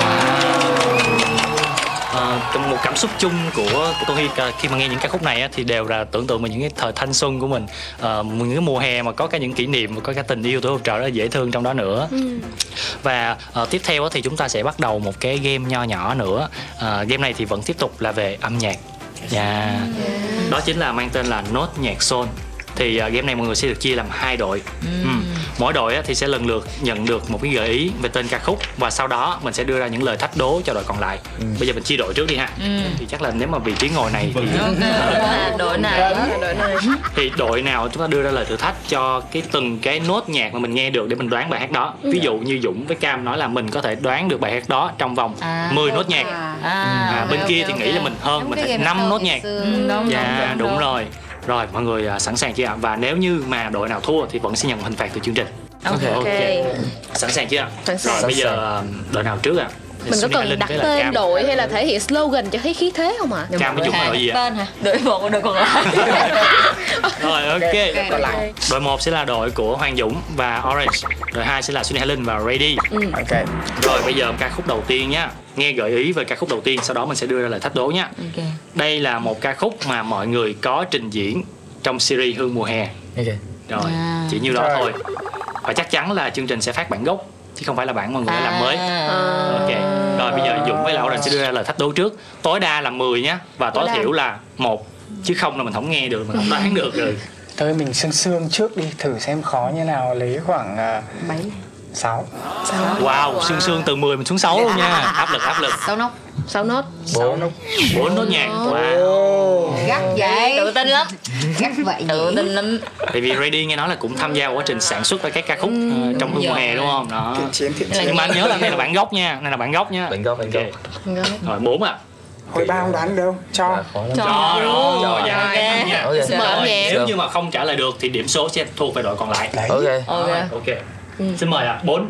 Speaker 2: trong một cảm xúc chung của, của tôi khi, khi mà nghe những ca khúc này thì đều là tưởng tượng về những cái thời thanh xuân của mình. Ờ, những cái mùa hè mà có cả những kỷ niệm và có cả tình yêu tuổi học trò rất là dễ thương trong đó nữa. Và ờ, tiếp theo thì chúng ta sẽ bắt đầu một cái game nho nhỏ nữa. Ờ, game này thì vẫn tiếp tục là về âm nhạc. Dạ. đó chính là mang tên là nốt nhạc soul thì ờ, game này mọi người sẽ được chia làm hai đội. Ừ. mỗi đội á, thì sẽ lần lượt nhận được một cái gợi ý về tên ca khúc và sau đó mình sẽ đưa ra những lời thách đố cho đội còn lại. Bây giờ mình chia đội trước đi ha. Thì chắc là nếu mà vị trí ngồi này thì
Speaker 6: đội này.
Speaker 2: Thì đội nào chúng ta đưa ra lời thử thách cho cái từng cái nốt nhạc mà mình nghe được để mình đoán bài hát đó. Ví dụ như Dũng với Cam nói là mình có thể đoán được bài hát đó trong vòng 10 nốt nhạc. À, bên kia thì nghĩ là mình hơn mình phải 5 nốt nhạc. dạ đúng. rồi rồi mọi người à, sẵn sàng chưa ạ? Và nếu như mà đội nào thua thì vẫn sẽ nhận hình phạt từ chương trình.
Speaker 6: Ok.
Speaker 2: Sẵn sàng chưa ạ?
Speaker 1: Sẵn sàng.
Speaker 2: rồi bây giờ à, đội nào trước ạ
Speaker 1: Mình có cần đặt tên
Speaker 2: Cam.
Speaker 1: đội hay là thể hiện slogan cho thấy khí thế không ạ?
Speaker 2: Cam với Dũng là đội gì ạ
Speaker 6: tên hả đội một đội còn lại
Speaker 2: Rồi ok. Đội 1 sẽ là đội của Hoàng Dũng và Orange. Đội 2 sẽ là Sunny Helen và Ready.
Speaker 3: ok
Speaker 2: Rồi bây giờ ca khúc đầu tiên nhá. Nghe gợi ý về ca khúc đầu tiên sau đó mình sẽ đưa ra lời thách đố nhá.
Speaker 6: ok
Speaker 2: Đây là một ca khúc mà mọi người có trình diễn trong series Hương mùa hè.
Speaker 4: Ok
Speaker 2: Rồi,
Speaker 6: À.
Speaker 2: chỉ nhiêu đó
Speaker 3: Rồi.
Speaker 2: thôi. Và chắc chắn là chương trình sẽ phát bản gốc chứ không phải là bản mọi người làm mới.
Speaker 6: À.
Speaker 2: Ok. Rồi bây giờ Dũng với lại Orange sẽ đưa ra lời thách đố trước. Tối đa là 10 nhá và tối
Speaker 1: Tối
Speaker 2: thiểu là một chứ không là mình không nghe được, mình không đoán được rồi.
Speaker 3: thôi mình sương sương trước đi thử xem khó như nào lấy khoảng uh, 6
Speaker 2: Wow, sương sương từ 10 mình xuống 6 luôn nha. Áp lực áp lực.
Speaker 5: sáu nốt
Speaker 1: 6 nốt.
Speaker 4: Bốn
Speaker 2: bốn nốt nhạc wow.
Speaker 5: Gắt vậy.
Speaker 6: Tự tin lắm.
Speaker 5: Gắt vậy
Speaker 6: tự tin lắm.
Speaker 2: Tại vì Ready nghe nói là cũng tham gia vào quá trình sản xuất các ca khúc ờ, trong hương mùa hè đúng không? Đó. Nhưng mà anh nhớ là đây là bản gốc nha đây là bản gốc nha.
Speaker 4: Bản gốc, bản gốc.
Speaker 2: rồi bốn à
Speaker 3: hồi ba không đoán được đâu? Cho.
Speaker 4: Lắm.
Speaker 2: cho rồi dạ Rồi,
Speaker 1: nhạc.
Speaker 2: nếu như mà không trả lời được thì điểm số sẽ thuộc về đội còn lại.
Speaker 4: Ok.
Speaker 6: Ok.
Speaker 2: Ok. Xin mời ạ bốn.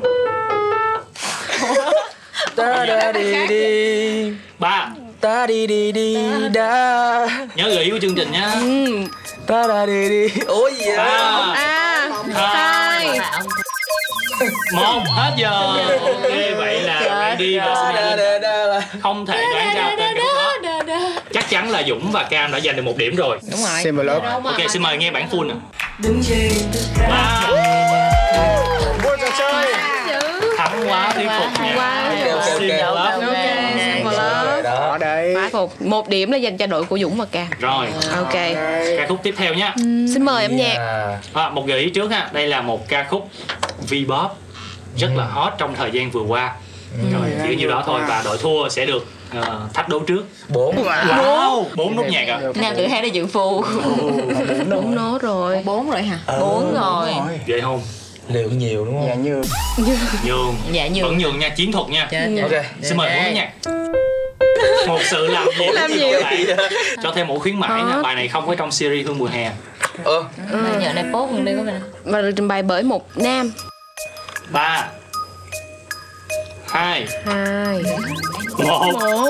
Speaker 4: Đi.
Speaker 2: Ba
Speaker 4: Ta đi đi đi da.
Speaker 2: Nhớ gợi ý của chương trình nhá.
Speaker 4: Ta da đi đi. Ôi gì vậy?
Speaker 1: À, hai.
Speaker 2: một hết giờ. Ok vậy là Ready và
Speaker 4: da là
Speaker 2: không thể đoán ra tên ca khúc đó chắc chắn là Dũng và Cam đã giành được một điểm rồi.
Speaker 5: Đúng rồi.
Speaker 3: Symbol Love
Speaker 2: ok xin mời nghe bản full nè. Wow.
Speaker 3: Chơi
Speaker 2: thắng quá thuyết phục nha
Speaker 1: quá.
Speaker 4: Ok, ok, ok.
Speaker 2: Xin lỗi.
Speaker 1: Bá phục. Một điểm là dành cho đội của Dũng và Cam.
Speaker 2: rồi.
Speaker 1: Ok.
Speaker 2: ca khúc tiếp theo nhá
Speaker 1: Xin mời âm nhạc.
Speaker 4: À,
Speaker 2: một gợi ý trước ha. Đây là một ca khúc V-pop rất là hot trong thời gian vừa qua. Rồi chỉ như đó thôi và đội thua sẽ được Ờ, thách đố trước.
Speaker 4: Bốn.
Speaker 2: Wow. Bốn nốt nhạc à
Speaker 6: nam tử hai là dự phù.
Speaker 1: Đúng nốt rồi.
Speaker 5: Bốn rồi. Hả?
Speaker 6: Bốn rồi.
Speaker 2: vậy không?
Speaker 4: Liệu nhiều đúng
Speaker 3: dạ
Speaker 4: không?
Speaker 3: Như
Speaker 2: nhường.
Speaker 6: Dạ như
Speaker 2: vẫn nhường nha chiến thuật nha.
Speaker 4: Ok.
Speaker 2: Xin mời bốn nốt nhạc một sự làm nhiều làm nhiều cho thêm một khuyến mãi nha. Bài này không có trong series hương mùa hè.
Speaker 4: Ơ
Speaker 6: Mà nhờ này post mình đi có mình
Speaker 1: và được trình bày bởi một nam.
Speaker 2: Ba. Hai.
Speaker 1: Hai.
Speaker 2: Một.
Speaker 1: Một.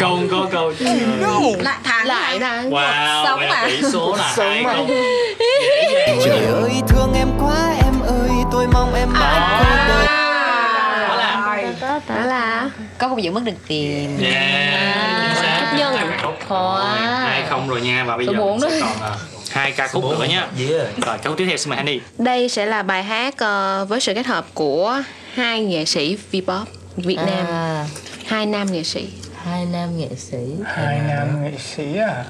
Speaker 2: Không có câu trả lời.
Speaker 5: Lại thắng
Speaker 1: lại thắng
Speaker 2: wow
Speaker 5: Sống
Speaker 2: vậy là
Speaker 5: à?
Speaker 2: tỷ số là hai không
Speaker 9: Trời ơi thương em quá em ơi tôi mong em mãi đời
Speaker 2: đó là
Speaker 1: đó là
Speaker 5: có không giữ mất được tiền.
Speaker 2: Yeah chính xác.
Speaker 1: nhân.
Speaker 2: Hai không rồi nha và bây
Speaker 6: Số
Speaker 2: giờ
Speaker 6: bốn
Speaker 2: sẽ
Speaker 6: đó.
Speaker 2: còn ờ, hai ca khúc nữa nha.
Speaker 4: Yeah.
Speaker 2: Rồi ca khúc tiếp theo xin mời Handy
Speaker 1: đây sẽ là bài hát ờ, với sự kết hợp của hai nghệ sĩ V-pop Việt Nam.
Speaker 6: À,
Speaker 1: hai nam nghệ sĩ.
Speaker 6: Hai nam nghệ sĩ.
Speaker 3: Hai nam nghệ sĩ à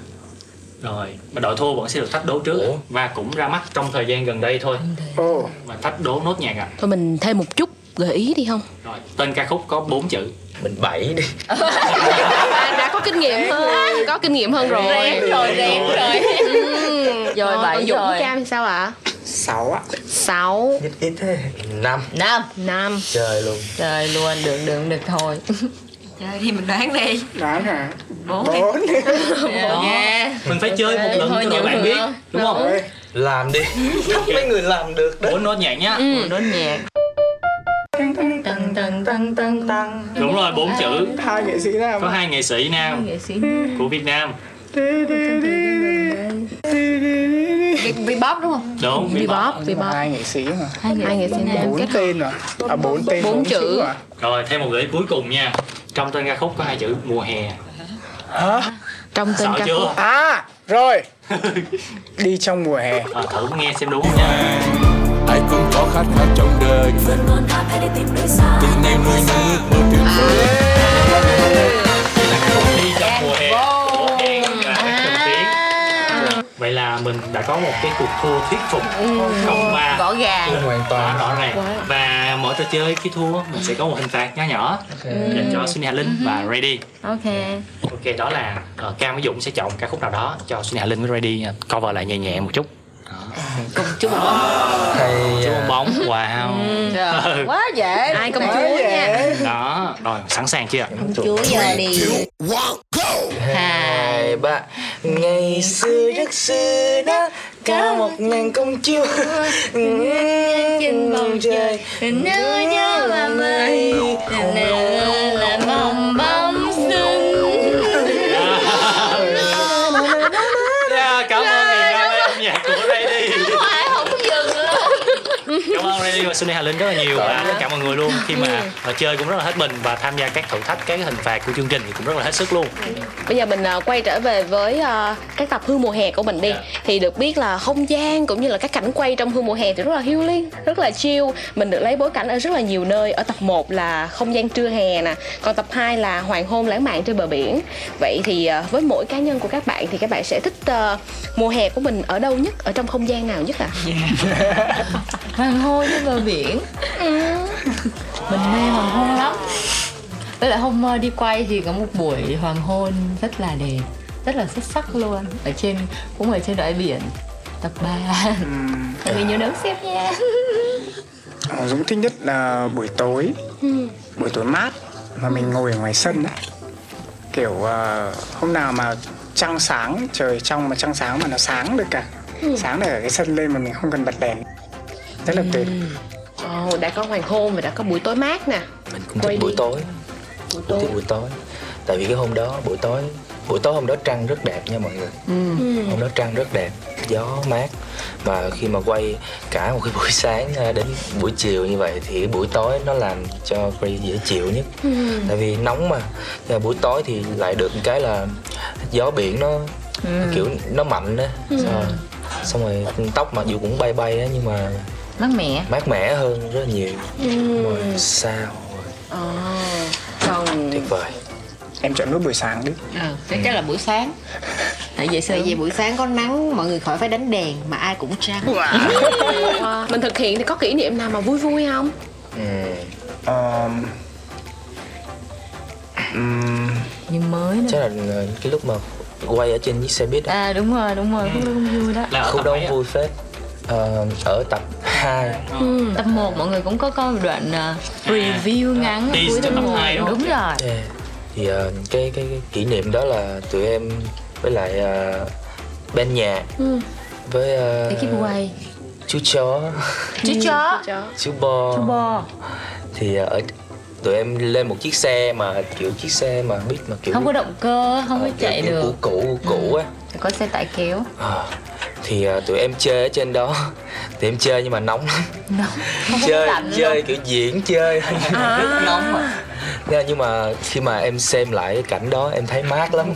Speaker 2: rồi và đội thua vẫn sẽ được thách đố trước. Và cũng ra mắt trong thời gian gần đây thôi.
Speaker 3: Ồ.
Speaker 2: Và thách đố nốt nhạc à
Speaker 1: thôi mình thêm một chút gợi ý đi không?
Speaker 2: Rồi tên ca khúc có bốn chữ.
Speaker 4: Mình bảy đi.
Speaker 1: À, đã có kinh nghiệm hơn có kinh nghiệm hơn rồi.
Speaker 6: Rồi rén rồi.
Speaker 1: Ừ.
Speaker 6: Rồi,
Speaker 1: Còn
Speaker 6: bảy
Speaker 1: Dũng
Speaker 6: rồi.
Speaker 1: Cam thì sao ạ?
Speaker 3: Sáu ạ.
Speaker 1: Sáu.
Speaker 4: Ít ít thế. Năm.
Speaker 6: Năm.
Speaker 1: Năm.
Speaker 4: Trời luôn.
Speaker 6: Trời luôn được được được thôi
Speaker 5: trời thì mình đoán đi.
Speaker 3: Đoán hả?
Speaker 5: Bốn.
Speaker 3: Bốn.
Speaker 6: Ok
Speaker 2: mình phải chơi một lần
Speaker 6: Thôi
Speaker 2: cho
Speaker 6: nhiều
Speaker 2: bạn biết đúng không?
Speaker 3: Ôi,
Speaker 4: làm đi. Mấy người làm được đó
Speaker 2: bốn nốt nhạc nhá.
Speaker 6: Ừ. đốn nhạc. Tăng tăng tăng tăng tăng
Speaker 2: đúng rồi bốn chữ.
Speaker 3: Hai nghệ sĩ nào
Speaker 2: có hai nghệ sĩ nam
Speaker 6: nghệ sĩ
Speaker 2: của Việt Nam
Speaker 5: bóp đúng không?
Speaker 2: Đúng.
Speaker 1: V-pop V-pop
Speaker 3: hai nghệ sĩ mà.
Speaker 1: Hai nghệ sĩ nam.
Speaker 3: bốn
Speaker 1: kết hợp
Speaker 3: tên mà à bốn tên
Speaker 1: Bốn
Speaker 3: bốn
Speaker 1: chữ.
Speaker 3: à.
Speaker 2: Rồi thêm một gợi ý cuối cùng nha. Trong tên ca khúc có hai chữ mùa hè.
Speaker 3: Hả?
Speaker 1: Trong tên
Speaker 2: sợ
Speaker 1: ca khúc.
Speaker 2: Chưa
Speaker 3: à rồi. Đi trong mùa hè.
Speaker 2: À, thử nghe xem đúng không nha.
Speaker 9: Ai cũng có khát khao trong đời. Tình em nuôi nước mơ tuyệt vời
Speaker 2: vậy là mình đã có một cái cuộc thua thuyết phục không ba
Speaker 6: rõ ràng.
Speaker 4: Hoàn toàn.
Speaker 2: Rõ ràng. Và mỗi trò chơi khi thua mình sẽ có một hình phạt nhỏ nhỏ dành cho Sunny Hà Linh và Ready
Speaker 6: ok.
Speaker 2: Ok đó là uh, Cam với Dũng sẽ chọn ca khúc nào đó cho Sunny Hà Linh với Ready uh, cover lại nhẹ nhẹ một chút.
Speaker 6: Cùng chú một bóng.
Speaker 4: Hay
Speaker 2: chú
Speaker 4: à,
Speaker 2: bóng wow. Ừ.
Speaker 5: quá dễ.
Speaker 1: Ai công chúa nha.
Speaker 2: đó rồi sẵn sàng chưa
Speaker 5: chúa giờ đi
Speaker 4: hai ba ngày xưa rất xưa đó có một ngàn công chúa. Trên bầu trời
Speaker 6: nhớ nhớ mà mây. là bong bóng
Speaker 2: ơn Sunny Hà Linh rất là nhiều và tất cả mọi người luôn. Khi mà uh, chơi cũng rất là hết mình và tham gia các thử thách các cái hình phạt của chương trình thì cũng rất là hết sức luôn.
Speaker 1: Bây giờ mình ờ, quay trở về với ờ, các tập hương mùa hè của mình đi. Thì được biết là không gian cũng như là các cảnh quay trong hương mùa hè thì rất là healing rất là chill. Mình được lấy bối cảnh ở rất là nhiều nơi. Ở tập 1 là không gian trưa hè nè còn tập 2 là hoàng hôn lãng mạn trên bờ biển. Vậy thì ờ, với mỗi cá nhân của các bạn thì các bạn sẽ thích mùa hè của mình ở đâu nhất ở trong không gian nào nhất ạ?
Speaker 6: Hoàng hôn trên bờ biển. Mình mê hoàng hôn lắm. Với lại hôm ờ, đi quay thì có một buổi hoàng hôn rất là đẹp rất là xuất sắc luôn ở trên cũng ở trên bãi biển tập 3 mọi người nhớ đón xem nha.
Speaker 3: Ờ, Dũng thích nhất là buổi tối buổi tối mát mà mình ngồi ở ngoài sân ấy. kiểu ờ, hôm nào mà trăng sáng trời trong mà trăng sáng mà nó sáng được cả. Sáng được ở cái sân lên mà mình không cần bật đèn. Rất là tuyệt
Speaker 1: Ồ, đã có hoàng hôn và đã có buổi tối mát nè.
Speaker 4: Mình cũng
Speaker 1: Quay
Speaker 4: thích buổi tối.
Speaker 1: Buổi tối
Speaker 4: thích buổi tối. Tại vì cái hôm đó buổi tối buổi tối hôm đó trăng rất đẹp nha mọi người. Hôm đó trăng rất đẹp gió mát. Mà khi mà quay cả một cái buổi sáng à, đến buổi chiều như vậy thì buổi tối nó làm cho Gray dễ chịu nhất. Tại vì nóng mà. Nhưng mà buổi tối thì lại được cái là gió biển nó kiểu nó mạnh á xong, xong rồi tóc mặc dù cũng bay bay á nhưng mà
Speaker 6: mát mẻ.
Speaker 4: Mát mẻ hơn rất là nhiều. Rồi sao
Speaker 1: Ờ, còn
Speaker 4: tuyệt vời.
Speaker 3: Em chọn nốt buổi sáng đi.
Speaker 5: Ờ chắc chắn là buổi sáng.
Speaker 6: Tại vì
Speaker 5: tại vì buổi sáng có nắng mọi người khỏi phải đánh đèn mà ai cũng trăng.
Speaker 1: Wow. mình thực hiện thì có kỷ niệm nào mà vui vui không?
Speaker 4: Ừ.
Speaker 3: Ờm,
Speaker 4: Ừm,
Speaker 6: nhưng mới
Speaker 4: chắc
Speaker 6: nữa
Speaker 4: là ờ, cái lúc mà quay ở trên chiếc xe buýt á
Speaker 6: à đúng rồi đúng rồi. Khúc đó cũng vui đó.
Speaker 2: Là
Speaker 4: đó
Speaker 2: mấy á?
Speaker 4: vui phết Ờ, ở tập 2
Speaker 6: tập 1 mọi người cũng có coi một đoạn ờ, review ngắn ở
Speaker 2: tease
Speaker 6: cuối tập
Speaker 2: tập
Speaker 6: một.
Speaker 2: hai đúng không?
Speaker 6: đúng rồi.
Speaker 4: Yeah. thì ờ, cái, cái cái kỷ niệm đó là tụi em với lại uh, ban nhạc với ờ,
Speaker 6: ekip quay
Speaker 4: chú chó.
Speaker 6: Chú chó.
Speaker 4: Chú bo
Speaker 6: chú bo
Speaker 4: thì ờ, ở tụi em lên một chiếc xe mà kiểu chiếc xe mà biết mà kiểu
Speaker 6: không có động cơ không có
Speaker 4: ờ,
Speaker 6: chạy
Speaker 4: kiểu
Speaker 6: được.
Speaker 4: cũ cũ cũ á.
Speaker 6: Có xe tải kéo.
Speaker 4: Ờ, thì ờ, tụi em chơi ở trên đó. Tụi em chơi nhưng mà nóng lắm.
Speaker 6: Không
Speaker 4: chơi chơi
Speaker 6: đâu.
Speaker 4: kiểu diễn chơi. Rất nóng mà. Nhưng mà khi mà em xem lại cái cảnh đó em thấy mát lắm.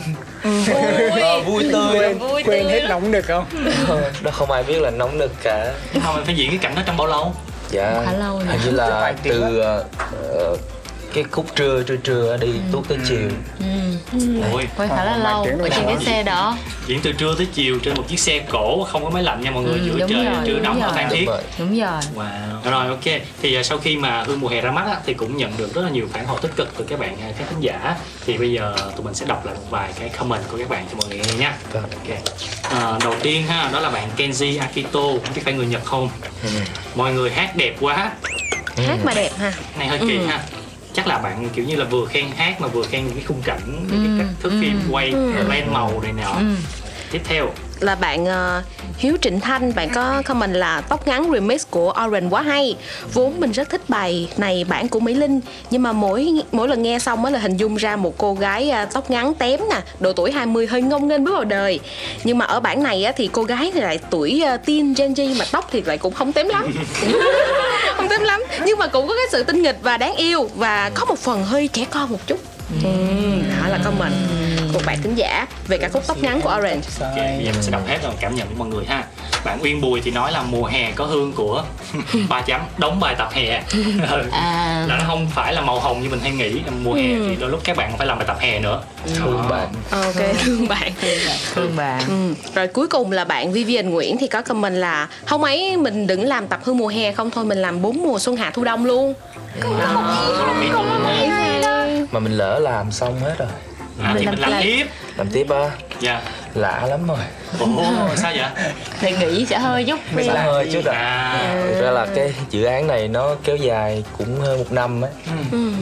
Speaker 4: Ờ, vui tươi lắm.
Speaker 3: quên quên hết nóng được không?
Speaker 4: Ờ, đó không ai biết là nóng được cả.
Speaker 2: Không em phải diễn cái cảnh đó trong bao lâu?
Speaker 4: Dạ.
Speaker 6: Khá lâu
Speaker 4: hình như là từ ờ, cái khúc trưa trưa trưa đi tuốt tới chiều
Speaker 2: ôi
Speaker 6: quay khá là lâu ở trên cái xe đó
Speaker 2: diễn từ trưa tới chiều trên một chiếc xe cổ không có máy lạnh nha mọi người
Speaker 6: Ừ,
Speaker 2: giữa trời
Speaker 6: rồi,
Speaker 2: trưa nóng ở. Phan Thiết
Speaker 4: Đúng rồi.
Speaker 2: Wow. Rồi ok. Thì à, sau khi mà Hương mùa hè ra mắt á, thì cũng nhận được rất là nhiều phản hồi tích cực từ các bạn à, các khán giả. Thì bây giờ tụi mình sẽ đọc lại một vài cái comment của các bạn cho mọi người nghe nha.
Speaker 4: Vâng.
Speaker 2: Ok. À, đầu tiên ha, đó là bạn Kenji Akito, không biết phải người Nhật không?
Speaker 4: Ừ.
Speaker 2: Mọi người hát đẹp quá.
Speaker 1: hát mà đẹp ha
Speaker 2: này hơi kỳ ha. Chắc là bạn kiểu như là vừa khen hát mà vừa khen những cái khung cảnh, những cái cách thức phim quay, lên màu này nọ. Tiếp theo,
Speaker 1: là bạn ờ, Hiếu Trịnh Thanh. Bạn có comment là tóc ngắn remix của Orange quá hay. Vốn mình rất thích bài này bản của Mỹ Linh. Nhưng mà mỗi mỗi lần nghe xong mới là hình dung ra một cô gái ờ, tóc ngắn tém nè độ tuổi 20 hơi ngông nghênh bước vào đời. Nhưng mà ở bản này á, thì cô gái thì lại tuổi ờ, teen Gen Z mà tóc thì lại cũng không tém lắm. Không tém lắm. Nhưng mà cũng có cái sự tinh nghịch và đáng yêu và có một phần hơi trẻ con một chút. Ừ, đó là comment của bạn thính giả về ca khúc tóc ngắn của Orange.
Speaker 2: Ok, bây giờ mình sẽ đọc hết rồi cảm nhận của mọi người ha. Bạn Uyên Bùi thì nói là mùa hè có hương của ba chấm đóng bài tập hè. Ừ.
Speaker 6: à.
Speaker 2: Là nó không phải là màu hồng như mình hay nghĩ mùa hè thì đôi lúc các bạn phải làm bài tập hè nữa.
Speaker 4: Thương
Speaker 2: Đó.
Speaker 4: bạn.
Speaker 1: Ok thương bạn.
Speaker 6: Thương bạn.
Speaker 1: Ừ. Rồi cuối cùng là bạn Vivian Nguyễn thì có comment là không ấy mình đừng làm tập hương mùa hè không thôi mình làm bốn mùa xuân hạ thu đông luôn.
Speaker 4: mà mình lỡ làm xong hết rồi
Speaker 2: à, thì
Speaker 6: Mình
Speaker 2: mình
Speaker 6: làm
Speaker 2: tiếp.
Speaker 4: làm tiếp á
Speaker 2: dạ.
Speaker 4: Lạ lắm rồi.
Speaker 2: Ồ sao vậy?
Speaker 6: Thì nghĩ sẽ hơi chút.
Speaker 4: Xả hơi chút à.
Speaker 2: à?
Speaker 4: Thực ra là cái dự án này nó kéo dài cũng hơn một năm ấy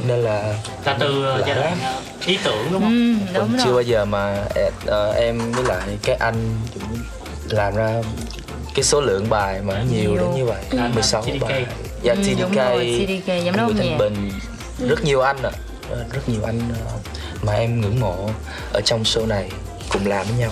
Speaker 4: nên là
Speaker 2: là từ giai đoạn ờ, ý tưởng đúng không?
Speaker 6: ừ, đúng
Speaker 4: cũng chưa
Speaker 6: rồi.
Speaker 4: bao giờ mà ờ, em với lại cái anh cũng làm ra cái số lượng bài mà nhiều.
Speaker 6: Nhiều.
Speaker 4: đến như vậy.
Speaker 2: Anh
Speaker 4: 16
Speaker 2: TDK.
Speaker 4: bài. Dạ
Speaker 6: Ừ,
Speaker 4: TDK,
Speaker 6: đúng rồi, TDK, giám đốc.
Speaker 4: Thanh Bình. Rất nhiều anh ạ. Ờ, rất nhiều anh ờ, mà em ngưỡng mộ ở trong show này cùng làm với nhau.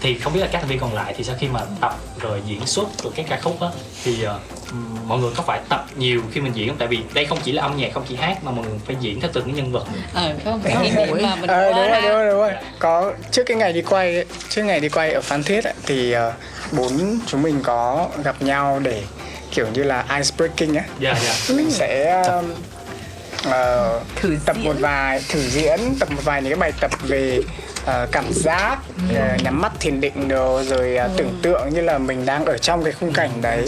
Speaker 2: Thì không biết là các thành viên còn lại thì sau khi mà tập rồi diễn xuất rồi các ca khúc á thì ờ, ừm, mọi người có phải tập nhiều khi mình diễn không? Tại vì đây không chỉ là âm nhạc không chỉ hát mà mọi người phải diễn theo từng cái nhân vật.
Speaker 5: Ờ cái kỷ niệm mà mình
Speaker 3: Ờ, đúng rồi, đúng rồi, đúng rồi. Có trước cái ngày đi quay ấy, trước ngày đi quay ở Phan Thiết ấy, thì ờ, bốn chúng mình có gặp nhau để kiểu như là ice breaking á.
Speaker 2: dạ dạ.
Speaker 3: Mình sẽ um, ờ,
Speaker 6: thử
Speaker 3: tập
Speaker 6: diễn.
Speaker 3: một vài thử diễn, tập một vài những cái bài tập về ờ, cảm giác, ờ, nhắm mắt thiền định đồ rồi ờ, tưởng tượng như là mình đang ở trong cái khung cảnh đấy.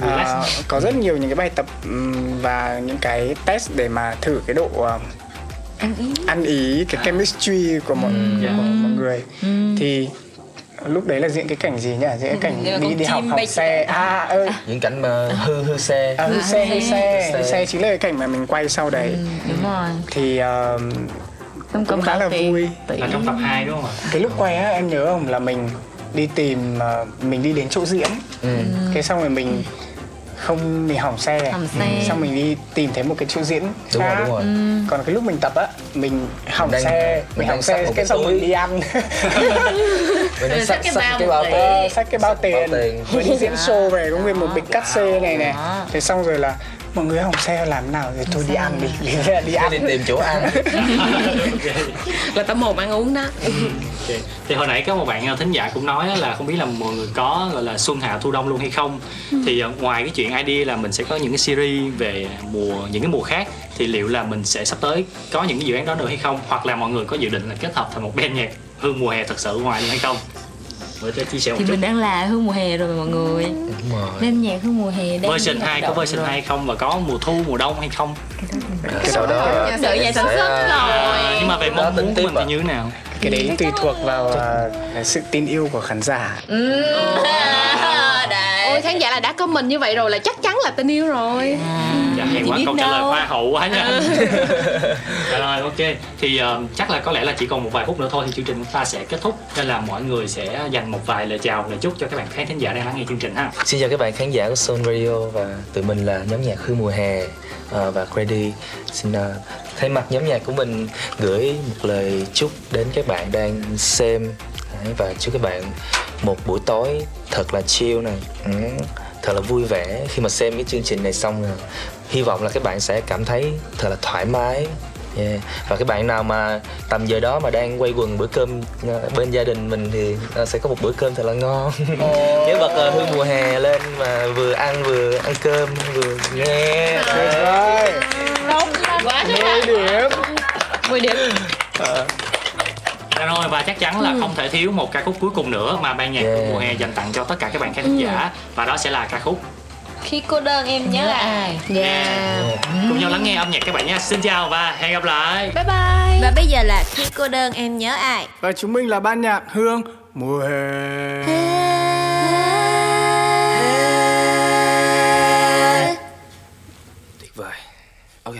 Speaker 3: À, có rất nhiều những cái bài tập ừm, và những cái test để mà thử cái độ ờ,
Speaker 6: ăn ý.
Speaker 3: ăn ý cái chemistry của mọi,
Speaker 2: dạ.
Speaker 3: của mọi người. Thì lúc đấy là diễn cái cảnh gì nhỉ? Diễn cái cảnh
Speaker 5: mà
Speaker 3: đi đi học học xe. à ơi
Speaker 4: những cảnh mà hư hư xe.
Speaker 3: À, hư xe hư xe.
Speaker 4: Hư
Speaker 3: hư
Speaker 4: xe.
Speaker 3: xe chính là cái cảnh mà mình quay sau đấy.
Speaker 6: Đúng rồi.
Speaker 3: Thì ờ,
Speaker 6: không
Speaker 3: cũng khá là vui.
Speaker 2: là trong tập 2 đúng không ạ?
Speaker 3: Cái lúc quay á em nhớ không? Là mình đi tìm ờ, mình đi đến chỗ diễn.
Speaker 4: Ừ.
Speaker 3: cái xong rồi mình không mình hỏng xe.
Speaker 6: Hỏng xe.
Speaker 3: xong mình đi tìm thấy một cái chỗ diễn
Speaker 4: đúng rồi
Speaker 3: khác.
Speaker 4: đúng rồi.
Speaker 3: Còn cái lúc mình tập á mình hỏng
Speaker 4: Đang-
Speaker 3: xe
Speaker 4: mình
Speaker 3: mình hỏng xe
Speaker 4: một
Speaker 3: cái xong mình đi ăn.
Speaker 4: Mình
Speaker 5: xách cái
Speaker 4: cái bao tiền
Speaker 3: xách cái bao tiền. vừa đi diễn show về có nguyên một bịch cắt xê này nè. Thế xong rồi là mọi người hỏng xe làm nào rồi thôi đi ăn đi. Đi đi ăn.
Speaker 4: Đi tìm chỗ ăn.
Speaker 1: Là tập một ăn uống đó.
Speaker 2: Ok. Thì hồi nãy có một bạn ờ, thính giả cũng nói là không biết là mọi người có gọi là xuân hạ thu đông luôn hay không. Thì ờ, ngoài cái chuyện idea là mình sẽ có những cái series về mùa những cái mùa khác thì liệu là mình sẽ sắp tới có những cái dự án đó nữa hay không? Hoặc là mọi người có dự định là kết hợp thành một band nhạc hương mùa hè thật sự ngoài luôn hay không? Mới chia sẻ một
Speaker 6: thì
Speaker 2: chút.
Speaker 6: mình đang là hương mùa hè rồi mà mọi người.
Speaker 4: đúng rồi.
Speaker 6: Đêm nhạc hương mùa hè đang
Speaker 2: version 2 có version. 2 không và có mùa thu mùa đông hay không?
Speaker 4: À, sau đó
Speaker 6: đợi nhà sản xuất rồi.
Speaker 2: Nhưng mà về
Speaker 4: Đó,
Speaker 2: mong muốn của mình thì như thế nào?
Speaker 3: Cái đấy tùy thuộc vào à, sự tin yêu của khán giả.
Speaker 6: Đấy
Speaker 1: ôi khán giả là đã comment như vậy rồi là chắc chắn là tình yêu rồi.
Speaker 2: Dạ hay
Speaker 6: Chị
Speaker 2: quá
Speaker 6: biết
Speaker 2: câu trả lời hoa hậu quá nha. Dạ rồi ok. Thì ờ, chắc là có lẽ là chỉ còn một vài phút nữa thôi thì chương trình chúng ta sẽ kết thúc. Nên là mọi người sẽ dành một vài lời chào lời chúc cho các bạn khán thính giả đang lắng nghe chương trình ha.
Speaker 4: Xin chào các bạn khán giả của Soul Radio và tụi mình là nhóm nhạc Hương Mùa Hè à, và Grady Xin à, thay mặt nhóm nhạc của mình gửi một lời chúc đến các bạn đang xem Đấy, và chúc các bạn một buổi tối thật là chill này ừ, thật là vui vẻ. Khi mà xem cái chương trình này xong rồi hy vọng là các bạn sẽ cảm thấy thật là thoải mái. Yeah. và các bạn nào mà tầm giờ đó mà đang quay quần bữa cơm ờ, bên gia đình mình thì ờ, sẽ có một bữa cơm thật là ngon. Nhớ bật hương mùa hè lên mà vừa ăn vừa ăn cơm vừa nghe.
Speaker 3: Tuyệt vời.
Speaker 1: Quá chứ
Speaker 3: mười điểm.
Speaker 1: 10 điểm
Speaker 2: Dạ rồi và chắc chắn là không thể thiếu một ca khúc cuối cùng nữa mà ban nhạc
Speaker 4: Yeah.
Speaker 2: của mùa hè dành tặng cho tất cả các bạn khán giả. Và đó sẽ là ca khúc
Speaker 5: khi cô đơn em nhớ ai?
Speaker 1: Dạ
Speaker 2: cùng nhau lắng nghe âm nhạc các bạn nha xin chào và hẹn gặp lại.
Speaker 1: Bye bye.
Speaker 5: Và bây giờ là khi cô đơn em nhớ ai?
Speaker 3: Và chúng mình là ban nhạc hương. Mùa hè.
Speaker 4: Tuyệt vời. Ok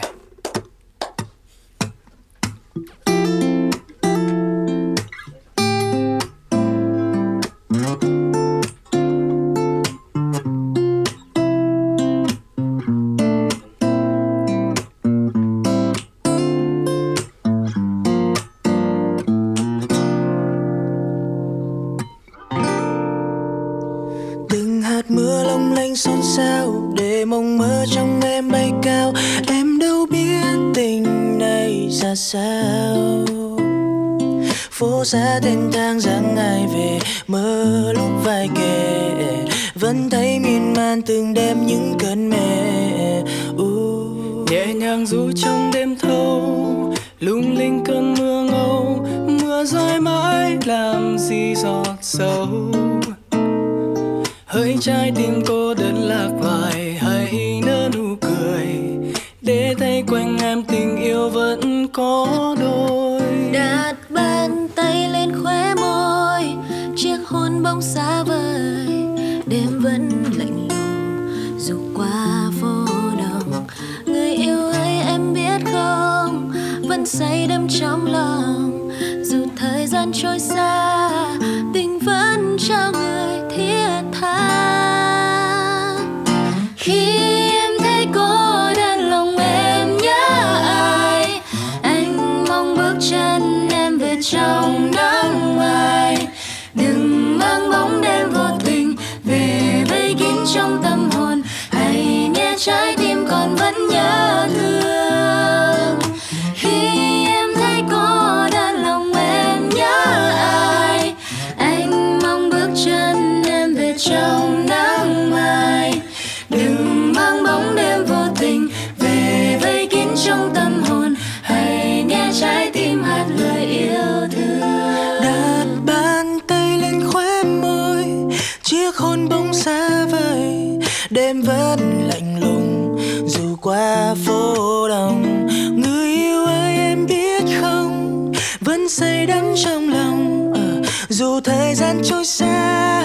Speaker 9: vẫn
Speaker 7: say
Speaker 9: trong lòng. Ờ, dù thời gian trôi xa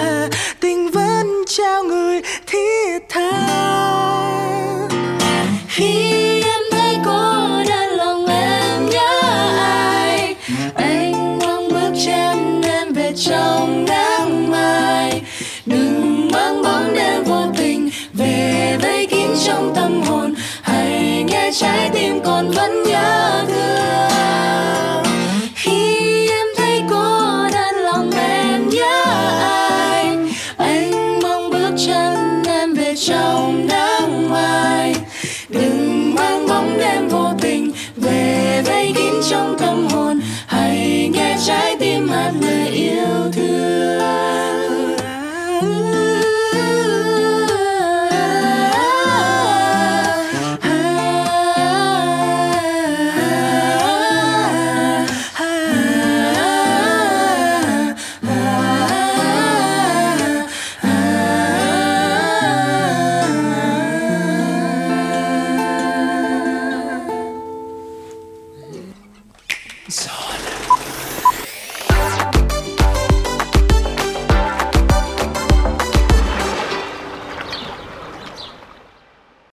Speaker 9: tình vẫn trao người thiết tha.
Speaker 7: Khi em thấy cô đơn lòng em nhớ ai anh mong bước chân em về trong nắng mai đừng mang bóng đêm vô tình về vây kín trong tâm hồn hãy nghe trái tim còn vẫn nhớ thương.